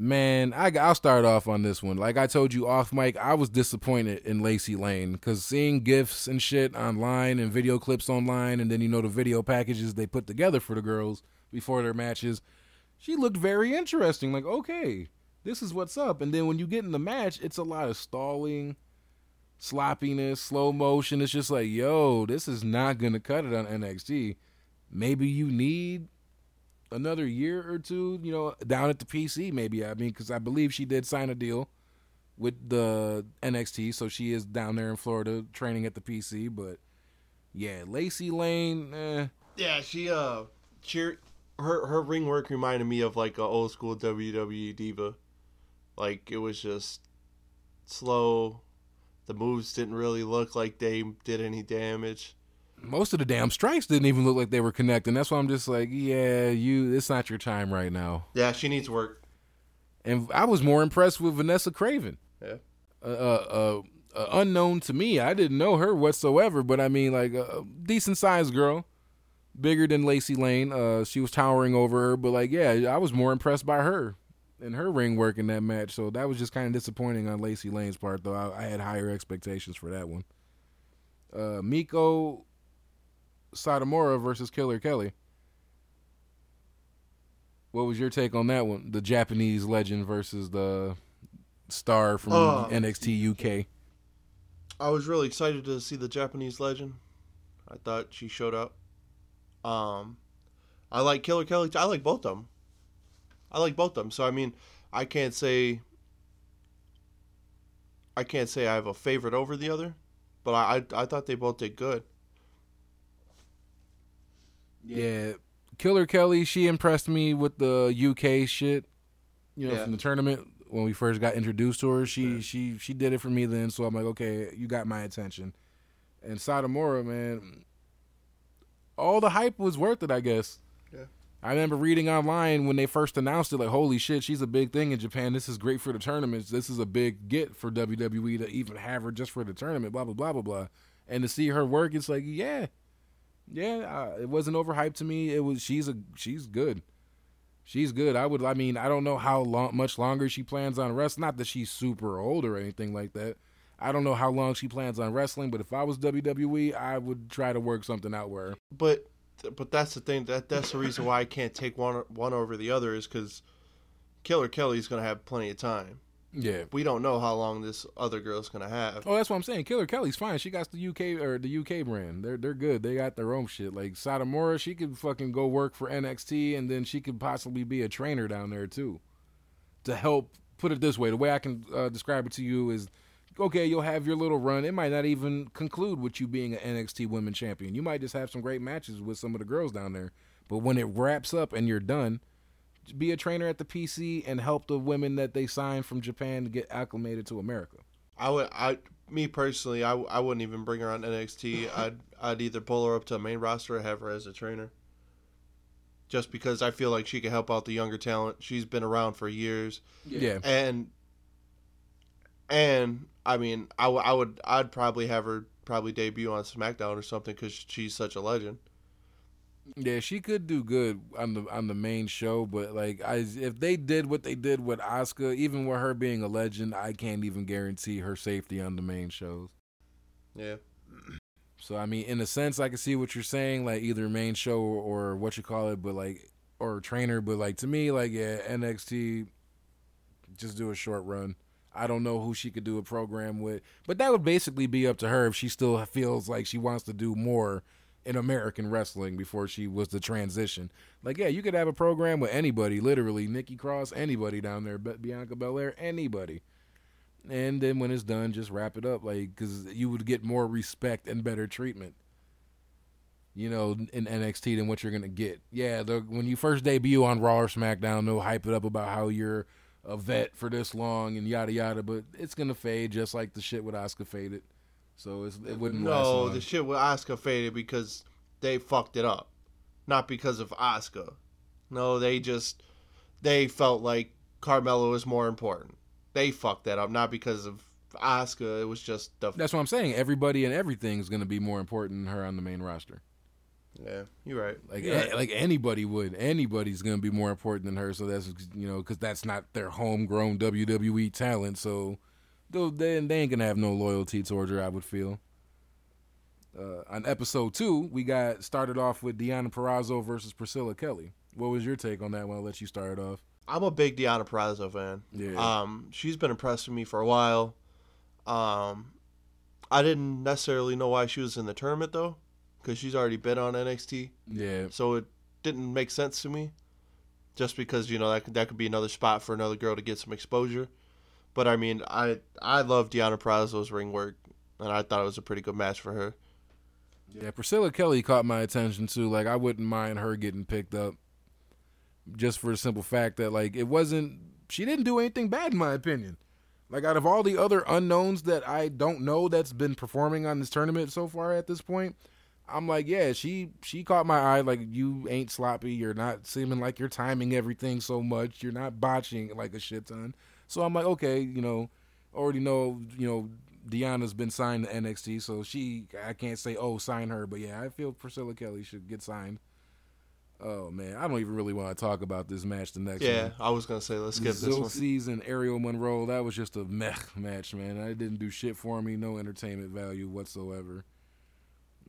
Man, I, I'll start off on this one. Like I told you off mic, I was disappointed in Lacey Lane because seeing gifs and shit online and video clips online, and then you know the video packages they put together for the girls before their matches, she looked very interesting. Like, okay, this is what's up. And then when you get in the match, it's a lot of stalling, sloppiness, slow motion. It's just like, yo, this is not gonna cut it on NXT. Maybe you need another year or two, you know, down at the PC. Maybe I mean, because I believe she did sign a deal with the NXT, so she is down there in Florida training at the PC. But yeah, Lacey Lane, eh, Yeah, she uh she her her ring work reminded me of like a old school WWE diva. Like it was just slow. The moves didn't really look like they did any damage. Most of the damn strikes didn't even look like they were connecting. That's why I'm just like, yeah, you, it's not your time right now. Yeah, she needs work. And I was more impressed with Vanessa Kraven. Yeah. uh, uh, uh, unknown to me. I didn't know her whatsoever, but I mean, like a decent sized girl, bigger than Lacey Lane. Uh, she was towering over her, but like, yeah, I was more impressed by her and her ring work in that match. So that was just kind of disappointing on Lacey Lane's part, though. I, I had higher expectations for that one. Uh, Meiko Satomura versus Killer Kelly. What was your take on that one? The Japanese legend versus the star from Uh, NXT UK. I was really excited to see the Japanese legend. I thought she showed up. Um, I like Killer Kelly. I like both of them. I like both of them. So I mean, I can't say. I can't say I have a favorite over the other, but I I, I thought they both did good. Yeah, Killer Kelly, she impressed me with the UK shit. You know, Yeah. from the tournament when we first got introduced to her, she Yeah. she she did it for me then. So I'm like, okay, you got my attention. And Satomura, man, all the hype was worth it, I guess. Yeah. I remember reading online when they first announced it, like, holy shit, she's a big thing in Japan. This is great for the tournaments. This is a big get for WWE to even have her just for the tournament, blah, blah, blah, blah, blah. And to see her work, it's like, yeah, yeah, uh, it wasn't overhyped to me. It was she's a she's good. She's good. I would I mean, I don't know how long much longer she plans on wrestling. Not that she's super old or anything like that. I don't know how long she plans on wrestling, but if I was WWE, I would try to work something out where But but that's the thing that that's the reason why I can't take one one over the other is because Killer Kelly's gonna have plenty of time. Yeah. We don't know how long this other girl's gonna have. Oh, that's what I'm saying. Killer Kelly's fine. She got the UK or the UK brand. They're they're good. They got their own shit. Like Satomura, she could fucking go work for NXT, and then she could possibly be a trainer down there too. To help put it this way, the way I can uh, describe it to you is, okay, you'll have your little run. It might not even conclude with you being an NXT Women Champion. You might just have some great matches with some of the girls down there. But when it wraps up and you're done, be a trainer at the PC and help the women that they sign from Japan to get acclimated to America. I would, I, me personally, I, I wouldn't even bring her on NXT. *laughs* I'd, I'd either pull her up to a main roster or have her as a trainer. Just because I feel like she can help out the younger talent. She's been around for years, Yeah. and And I mean, I, w- I would I'd probably have her probably debut on SmackDown or something because she's such a legend. Yeah, she could do good on the on the main show, but like I if they did what they did with Asuka, even with her being a legend, I can't even guarantee her safety on the main shows. Yeah. So I mean, in a sense, I can see what you're saying, like either main show or, or what you call it, but like or trainer, but like to me, like yeah, NXT, just do a short run. I don't know who she could do a program with, but that would basically be up to her if she still feels like she wants to do more in American wrestling before she was the transition. Like, yeah, you could have a program with anybody, literally Nikki Cross, anybody down there, Bianca Belair, anybody. And then when it's done, just wrap it up, like, because you would get more respect and better treatment you know, in NXT than what you're gonna get. Yeah, the, when you first debut on Raw or SmackDown, they'll hype it up about how you're a vet for this long and yada yada, but it's gonna fade just like the shit with Asuka faded. So it wouldn't. Last. No, the shit with Asuka faded because they fucked it up, not because of Asuka. No, they just they felt like Carmella was more important. They fucked that up, not because of Asuka. It was just the. That's what I'm saying. Everybody and everything is going to be more important than her on the main roster. Yeah, you're right. Like you're right. like anybody would. Anybody's gonna be more important than her. So that's you know because that's not their homegrown WWE talent. So they they ain't gonna have no loyalty towards her. I would feel. Uh, on episode two, we got started off with Deonna Purrazzo versus Priscilla Kelly. What was your take on that one? I'll let you start it off. I'm a big Deonna Purrazzo fan. Yeah. Um, she's been impressing me for a while. Um, I didn't necessarily know why she was in the tournament though because she's already been on NXT. Yeah. So it didn't make sense to me, just because you know that that could be another spot for another girl to get some exposure. But I mean, I I love Deonna Purrazzo's ring work, and I thought it was a pretty good match for her. Yeah, Priscilla Kelly caught my attention too. Like I wouldn't mind her getting picked up, just for the simple fact that like it wasn't. She didn't do anything bad in my opinion. Like out of all the other unknowns that I don't know that's been performing on this tournament so far at this point, I'm like, yeah, she she caught my eye. Like you ain't sloppy. You're not seeming like you're timing everything so much. You're not botching like a shit ton. So I'm like, okay, you know, already know, you know, Deonna's been signed to NXT, so she I can't say oh sign her, but yeah, I feel Priscilla Kelly should get signed. Oh man, I don't even really want to talk about this match. The next, yeah, one. I was gonna say let's skip this one. Season Aerial Monroe, that was just a meh match, man. I didn't do shit for me, no entertainment value whatsoever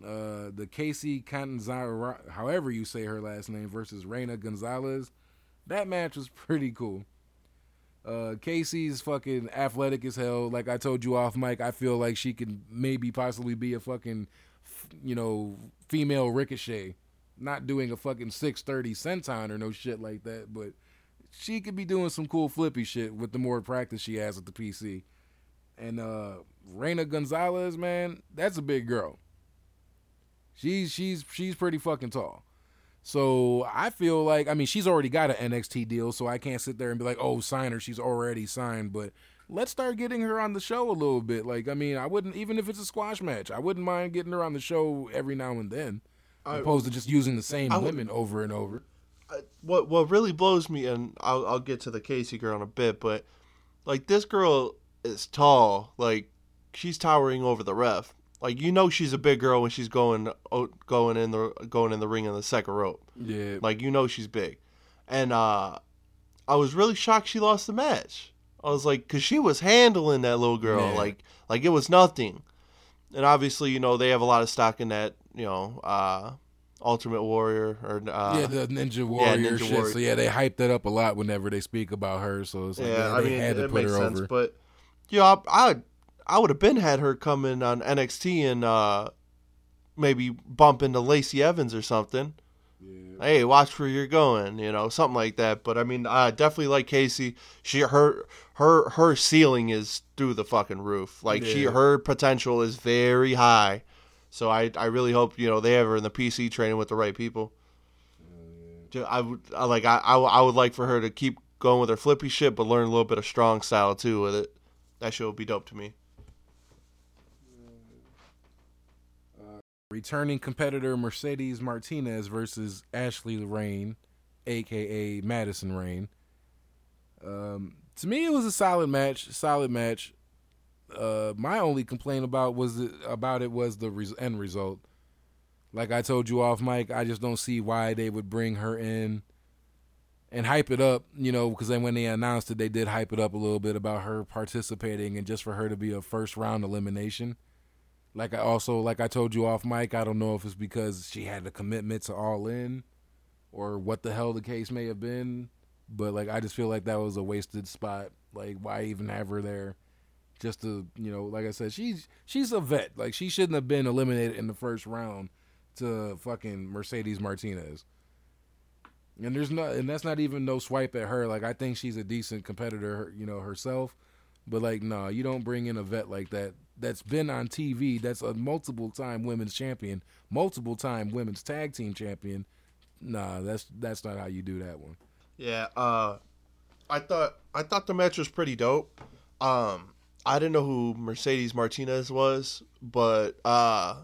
uh, the Kacy Catanzaro, however you say her last name, versus Reina Gonzalez. That match was pretty cool. Uh, Kacy's fucking athletic as hell. Like I told you off mic, I feel like she could maybe possibly be a fucking, you know, female Ricochet. Not doing a fucking 630 senton or no shit like that, but she could be doing some cool flippy shit with the more practice she has at the PC. And uh Reina Gonzalez, man, that's a big girl. She's she's she's pretty fucking tall. So I feel like I mean she's already got an NXT deal, so I can't sit there and be like, oh, sign her. She's already signed. But let's start getting her on the show a little bit. Like I mean, I wouldn't even if it's a squash match, I wouldn't mind getting her on the show every now and then, I, opposed to just using the same would, women over and over. I, what what really blows me, and I'll I'll get to the Kacy girl in a bit, but like this girl is tall, like she's towering over the ref. Like you know she's a big girl when she's going going in the going in the ring in the second rope. Yeah. Like you know she's big. And uh I was really shocked she lost the match. I was like cuz she was handling that little girl Man. like like it was nothing. And obviously, you know, they have a lot of stock in that, you know, uh Ultimate Warrior or uh, yeah, the Ninja Warrior yeah, Ninja shit. Warrior. So yeah, they hype that up a lot whenever they speak about her. So it's like, yeah, I mean, had to put her sense, over. But yeah, I, I I would have been had her come in on NXT and uh, maybe bump into Lacey Evans or something. Yeah. Hey, watch where you're going, you know, something like that. But I mean, I definitely like Kacy. She her her her ceiling is through the fucking roof. Like yeah. she her potential is very high. So I I really hope you know they have her in the PC training with the right people. Yeah. I would I like I, I I would like for her to keep going with her flippy shit, but learn a little bit of strong style too with it. That shit would be dope to me. Returning competitor Mercedes Martinez versus Ashley Rayne, aka Madison Rayne. Um, to me, it was a solid match. Solid match. uh, my only complaint about was the, about it was the res- end result. Like I told you off mic, I just don't see why they would bring her in and hype it up, you know, because then when they announced it, they did hype it up a little bit about her participating and just for her to be a first round elimination. Like I also, like I told you off mic, I don't know if it's because she had a commitment to All In or what the hell the case may have been, but like I just feel like that was a wasted spot. Like why even have her there? Just to you know, like I said, she's she's a vet. Like she shouldn't have been eliminated in the first round to fucking Mercedes Martinez. And there's no, and that's not even no swipe at her. Like I think she's a decent competitor, you know, herself. But like, no, you don't bring in a vet like that. That's been on TV. That's a multiple time women's champion, multiple time women's tag team champion. Nah, that's that's not how you do that one. Yeah, uh, I thought I thought the match was pretty dope. Um, I didn't know who Mercedes Martinez was, but uh,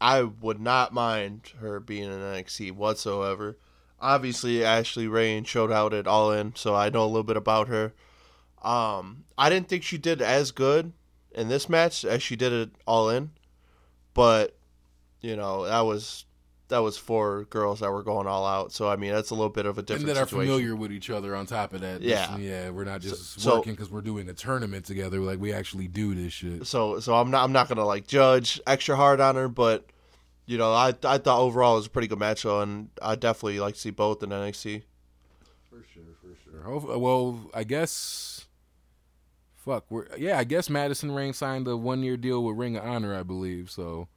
I would not mind her being in NXT whatsoever. Obviously, Ashley Rayne showed out at All In, so I know a little bit about her. Um, I didn't think she did as good in this match as she did it All In, but you know that was that was four girls that were going all out. So I mean, that's a little bit of a different. And that situation. are familiar with each other. On top of that, Yeah. This- yeah, we're not just So- working because we're doing a tournament together. Like we actually do this shit. So so I'm not I'm not gonna like judge extra hard on her, but you know I I thought overall it was a pretty good match, though, and I definitely like to see both in NXT. For sure, for sure. Well, I guess. Fuck, we're yeah. I guess Madison Rayne signed a one-year deal with Ring of Honor, I believe. So,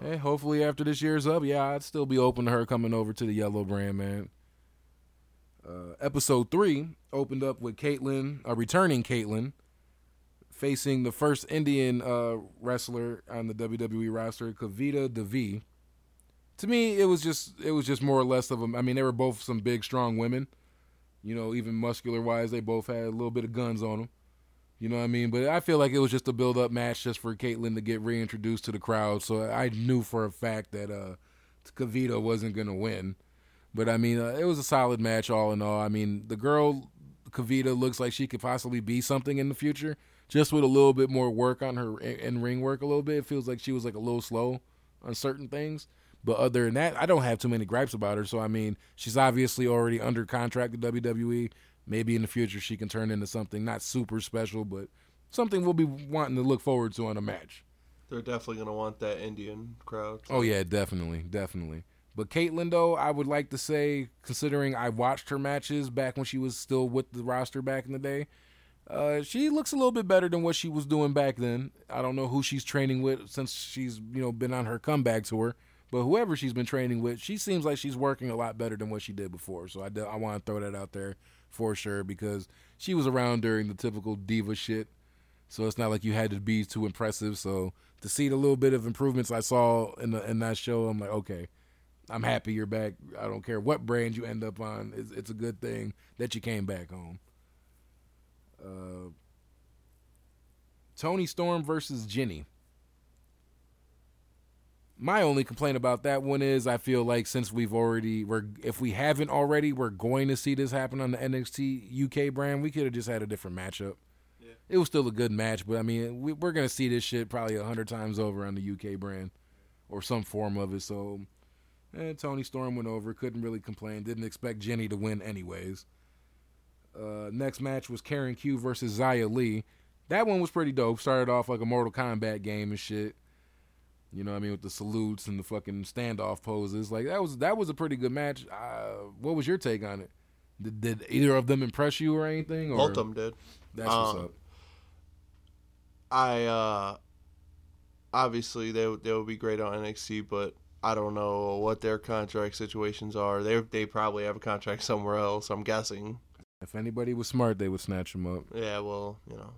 hey, hopefully after this year's up, yeah, I'd still be open to her coming over to the Yellow Brand, man. Uh, episode three opened up with Kaitlyn, a returning Kaitlyn, facing the first Indian uh, wrestler on the WWE roster, Kavita Devi. To me, it was just it was just more or less of them. I mean, they were both some big, strong women. You know, even muscular wise, they both had a little bit of guns on them. You know what I mean? But I feel like it was just a build up match just for Kaitlyn to get reintroduced to the crowd. So I knew for a fact that uh, Kavita wasn't going to win. But I mean, uh, it was a solid match all in all. I mean, the girl, Kavita, looks like she could possibly be something in the future. Just with a little bit more work on her in ring work, a little bit. It feels like she was like a little slow on certain things. But other than that, I don't have too many gripes about her. So I mean, she's obviously already under contract to WWE. Maybe in the future she can turn into something not super special, but something we'll be wanting to look forward to on a match. They're definitely gonna want that Indian crowd. Oh yeah, definitely, definitely. But Kaitlyn though, I would like to say, considering I watched her matches back when she was still with the roster back in the day, uh, she looks a little bit better than what she was doing back then. I don't know who she's training with since she's you know been on her comeback tour, but whoever she's been training with, she seems like she's working a lot better than what she did before. So I, do- I want to throw that out there for sure because she was around during the typical diva shit. So it's not like you had to be too impressive. So to see the little bit of improvements I saw in the in that show, I'm like, okay, I'm happy you're back. I don't care what brand you end up on. It's, it's a good thing that you came back home. Uh, Toni Storm versus Jinny. My only complaint about that one is I feel like since we've already we're if we haven't already, we're going to see this happen on the NXT UK brand. We could have just had a different matchup. It was still a good match, but I mean, we, we're gonna see this shit probably a hundred times over on the UK brand or some form of it. So, eh, Toni Storm went over. Couldn't really complain. Didn't expect Jinny to win anyways. Uh, next match was Karen Q versus Xia Li. That one was pretty dope. Started off like a Mortal Kombat game and shit. You know what I mean with the salutes and the fucking standoff poses. Like that was that was a pretty good match. Uh, what was your take on it? Did, did either of them impress you or anything? Or Both of them did. That's what's Um, up. I uh obviously they they would be great on NXT, but I don't know what their contract situations are. They they probably have a contract somewhere else. I'm guessing. If anybody was smart, they would snatch him up. Yeah, well, you know,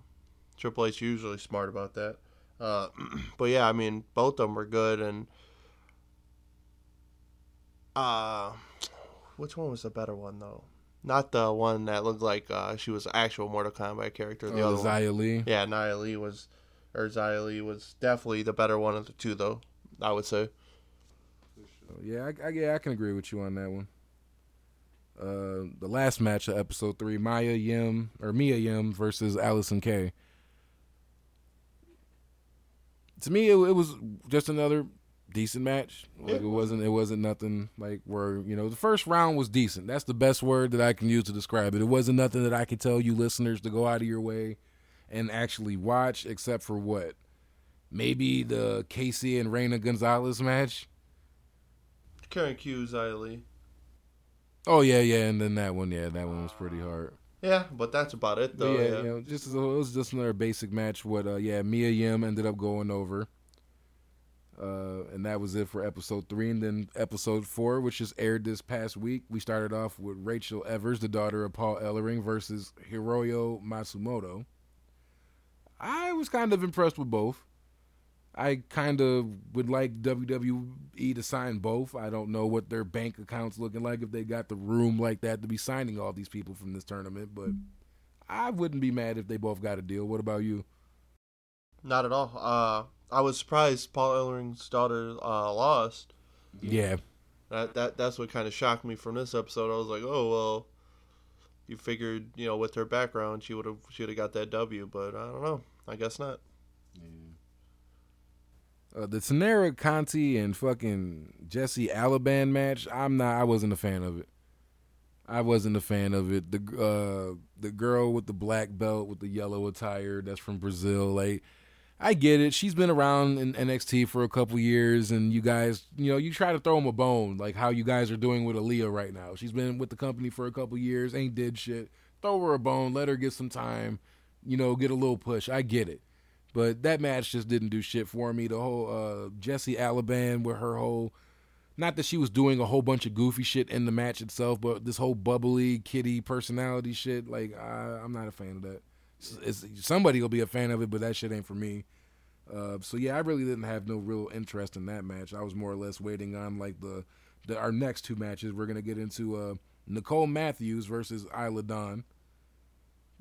Triple H usually smart about that. Uh, *clears throat* but yeah, I mean, both of them were good, and uh, which one was the better one though? Not the one that looked like uh, she was an actual Mortal Kombat character. The Oh, other one. Lee. Yeah, Nia Lee was, or Xia Li was definitely the better one of the two, though. I would say. Yeah, I, I, yeah, I can agree with you on that one. Uh, the last match of episode three, Maya Yim or Mia Yim versus Allysin Kay. To me, it, it was just another decent match. Like it wasn't it wasn't nothing like where you know the first round was decent. That's the best word that I can use to describe it. It wasn't nothing that I could tell you listeners to go out of your way and actually watch, except for what maybe the Kacy and Reina Gonzalez match. Karen Q, Xia Oh yeah, yeah, and then that one, yeah, that one was pretty hard. Yeah, but that's about it though. yeah, yeah. you know, just it was just another basic match. What, uh, yeah, Mia Yim ended up going over, uh, and that was it for episode three. And then episode four, which just aired this past week, we started off with Rachael Evers, the daughter of Paul Ellering, versus Hiroyo Matsumoto. I was kind of impressed with both. I kind of would like WWE to sign both. I don't know what their bank accounts looking like if they got the room like that to be signing all these people from this tournament, but I wouldn't be mad if they both got a deal. What about you? Not at all. Uh, I was surprised Paul Ellering's daughter uh, lost. Yeah, That that that's what kind of shocked me from this episode. I was like, oh well, you figured you know with her background she would have she would have got that W, but I don't know. I guess not. Uh, the Taynara Conti and fucking Jessie Elaban match. I'm not. I wasn't a fan of it. I wasn't a fan of it. The uh, the girl with the black belt with the yellow attire that's from Brazil. Like, I get it. She's been around in NXT for a couple years, and you guys, you know, you try to throw them a bone, like how you guys are doing with Aaliyah right now. She's been with the company for a couple years, ain't did shit. Throw her a bone, let her get some time, you know, get a little push. I get it. But that match just didn't do shit for me. The whole uh, Jessie Elaban with her whole, not that she was doing a whole bunch of goofy shit in the match itself, but this whole bubbly kitty personality shit. Like I, I'm not a fan of that. It's, it's, somebody will be a fan of it, but that shit ain't for me. Uh, so yeah, I really didn't have no real interest in that match. I was more or less waiting on like the, the our next two matches. We're gonna get into uh, Nicole Matthews versus Isla Dawn.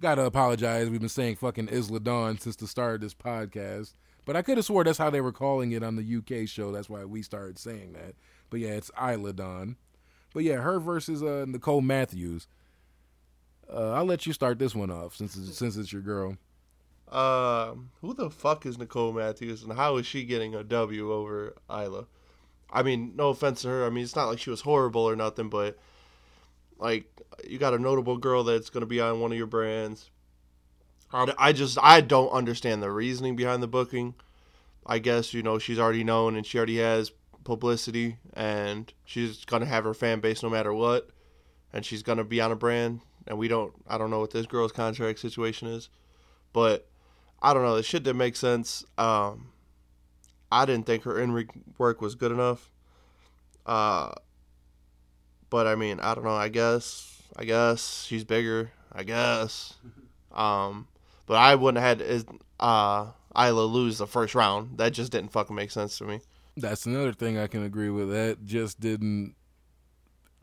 Gotta apologize. We've been saying fucking Isla Dawn since the start of this podcast. But I could have swore that's how they were calling it on the UK show. That's why we started saying that. But yeah, it's Isla Dawn. But yeah, her versus uh, Nicole Matthews. Uh, I'll let you start this one off since it's, since it's your girl. Um, who the fuck is Nicole Matthews, and how is she getting a W over Isla? I mean, no offense to her. I mean, it's not like she was horrible or nothing, but like you got a notable girl that's going to be on one of your brands. I I just I don't understand the reasoning behind the booking. I guess you know she's already known and she already has publicity, and she's gonna have her fan base no matter what, and she's gonna be on a brand. And we don't I don't know what this girl's contract situation is, but I don't know. The shit didn't make sense. Um, I didn't think her in work was good enough. Uh, but I mean, I don't know. I guess, I guess she's bigger. I guess. *laughs* Um, but I wouldn't have had uh Isla lose the first round. That just didn't fucking make sense to me. That's another thing I can agree with. That just didn't.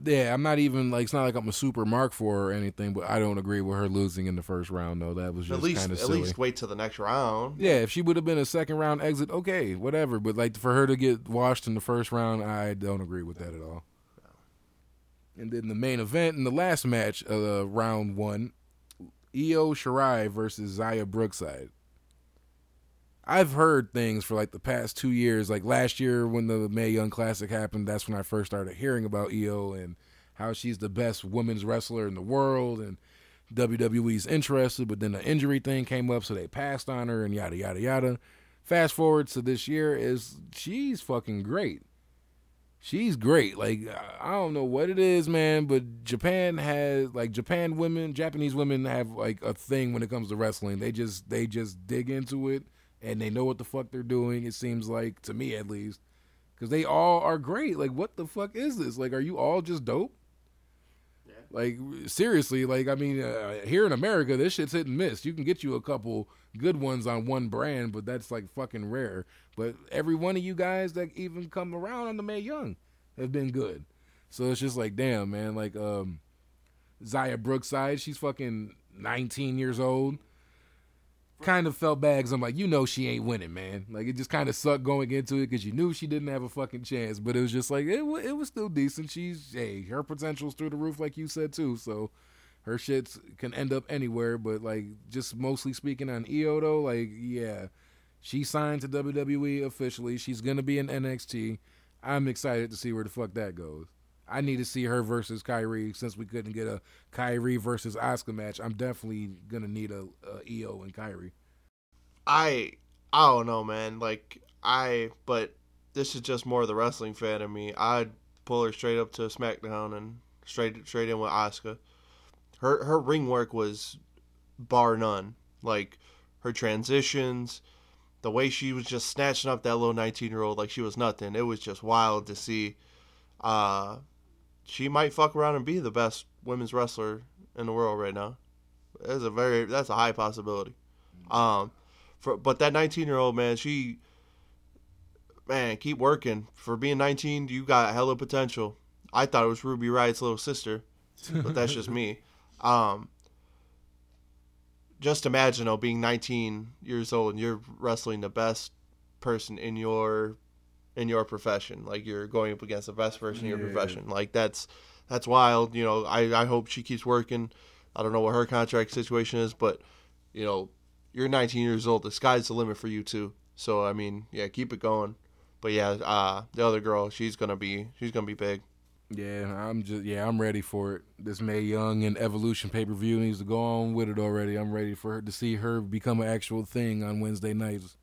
Yeah, I'm not even like it's not like I'm a super mark for her or anything, but I don't agree with her losing in the first round though. That was just at least, kind of silly. at least wait till the next round. Yeah, if she would have been a second round exit, okay, whatever. But like for her to get washed in the first round, I don't agree with that at all. And then the main event in the last match, uh, round one, Io Shirai versus Xia Brookside. I've heard things for like the past two years. Like last year when the Mae Young Classic happened, that's when I first started hearing about Io and how she's the best women's wrestler in the world and WWE's interested, but then the injury thing came up, so they passed on her and yada yada yada. Fast forward to this year is she's fucking great. She's great. Like I don't know what it is, man, but Japan has like Japan women, Japanese women have like a thing when it comes to wrestling. They just they just dig into it and they know what the fuck they're doing. It seems like to me at least, because they all are great. Like what the fuck is this? Like are you all just dope? Yeah. Like seriously, like I mean, uh, here in America, this shit's hit and miss. You can get you a couple good ones on one brand, but that's like fucking rare. But every one of you guys that even come around on the Mae Young have been good. So it's just like, damn, man. Like um, Xia Brookside, she's fucking 19 years old. Kind of felt bad because I'm like, you know, she ain't winning, man. Like it just kind of sucked going into it because you knew she didn't have a fucking chance. But it was just like it, wa- it was still decent. She's hey, her potential's through the roof, like you said too. So her shits can end up anywhere. But like just mostly speaking on Io though, like yeah, She signed to WWE officially. She's gonna be in NXT. I'm excited to see where the fuck that goes. I need to see her versus Kairi since we couldn't get a Kairi versus Asuka match. I'm definitely gonna need a, a Io and Kairi. I I don't know, man. Like I, but this is just more the wrestling fan in me. I'd pull her straight up to SmackDown and straight straight in with Asuka. Her her ring work was bar none. Like her transitions, the way she was just snatching up that little 19 year old like she was nothing. It was just wild to see. Uh, she might fuck around and be the best women's wrestler in the world right now. That's a very that's a high possibility. Um, for but that 19 year old man, she man, keep working. For being 19, you got a hella potential. I thought it was Ruby Riott's little sister, but that's just *laughs* me. Um, just imagine, though, being 19 years old and you're wrestling the best person in your in your profession. Like you're going up against the best person in your profession. Like that's that's wild. You know, I I hope she keeps working. I don't know what her contract situation is, but you know, you're 19 years old. The sky's the limit for you too. So I mean, yeah, keep it going. But yeah, uh, the other girl, she's gonna be she's gonna be big. Yeah, I'm just yeah, I'm ready for it. This Mae Young and Evolution pay per view needs to go on with it already. I'm ready for her to see her become an actual thing on Wednesday nights.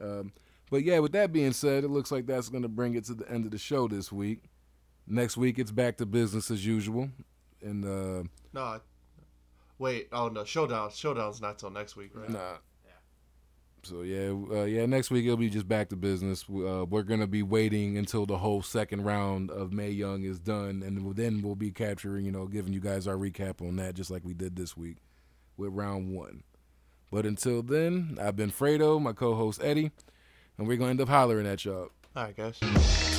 Um, but yeah, with that being said, it looks like that's going to bring it to the end of the show this week. Next week, it's back to business as usual, and uh, No, wait. Oh no, showdown. Showdown's not till next week, right? Nah. So yeah, uh, yeah. Next week it'll be just back to business. Uh, we're gonna be waiting until the whole second round of Mae Young is done, and then we'll be capturing, you know, giving you guys our recap on that, just like we did this week with round one. But until then, I've been Fredo, my co-host Eddie, and we're gonna end up hollering at y'all. All right, guys.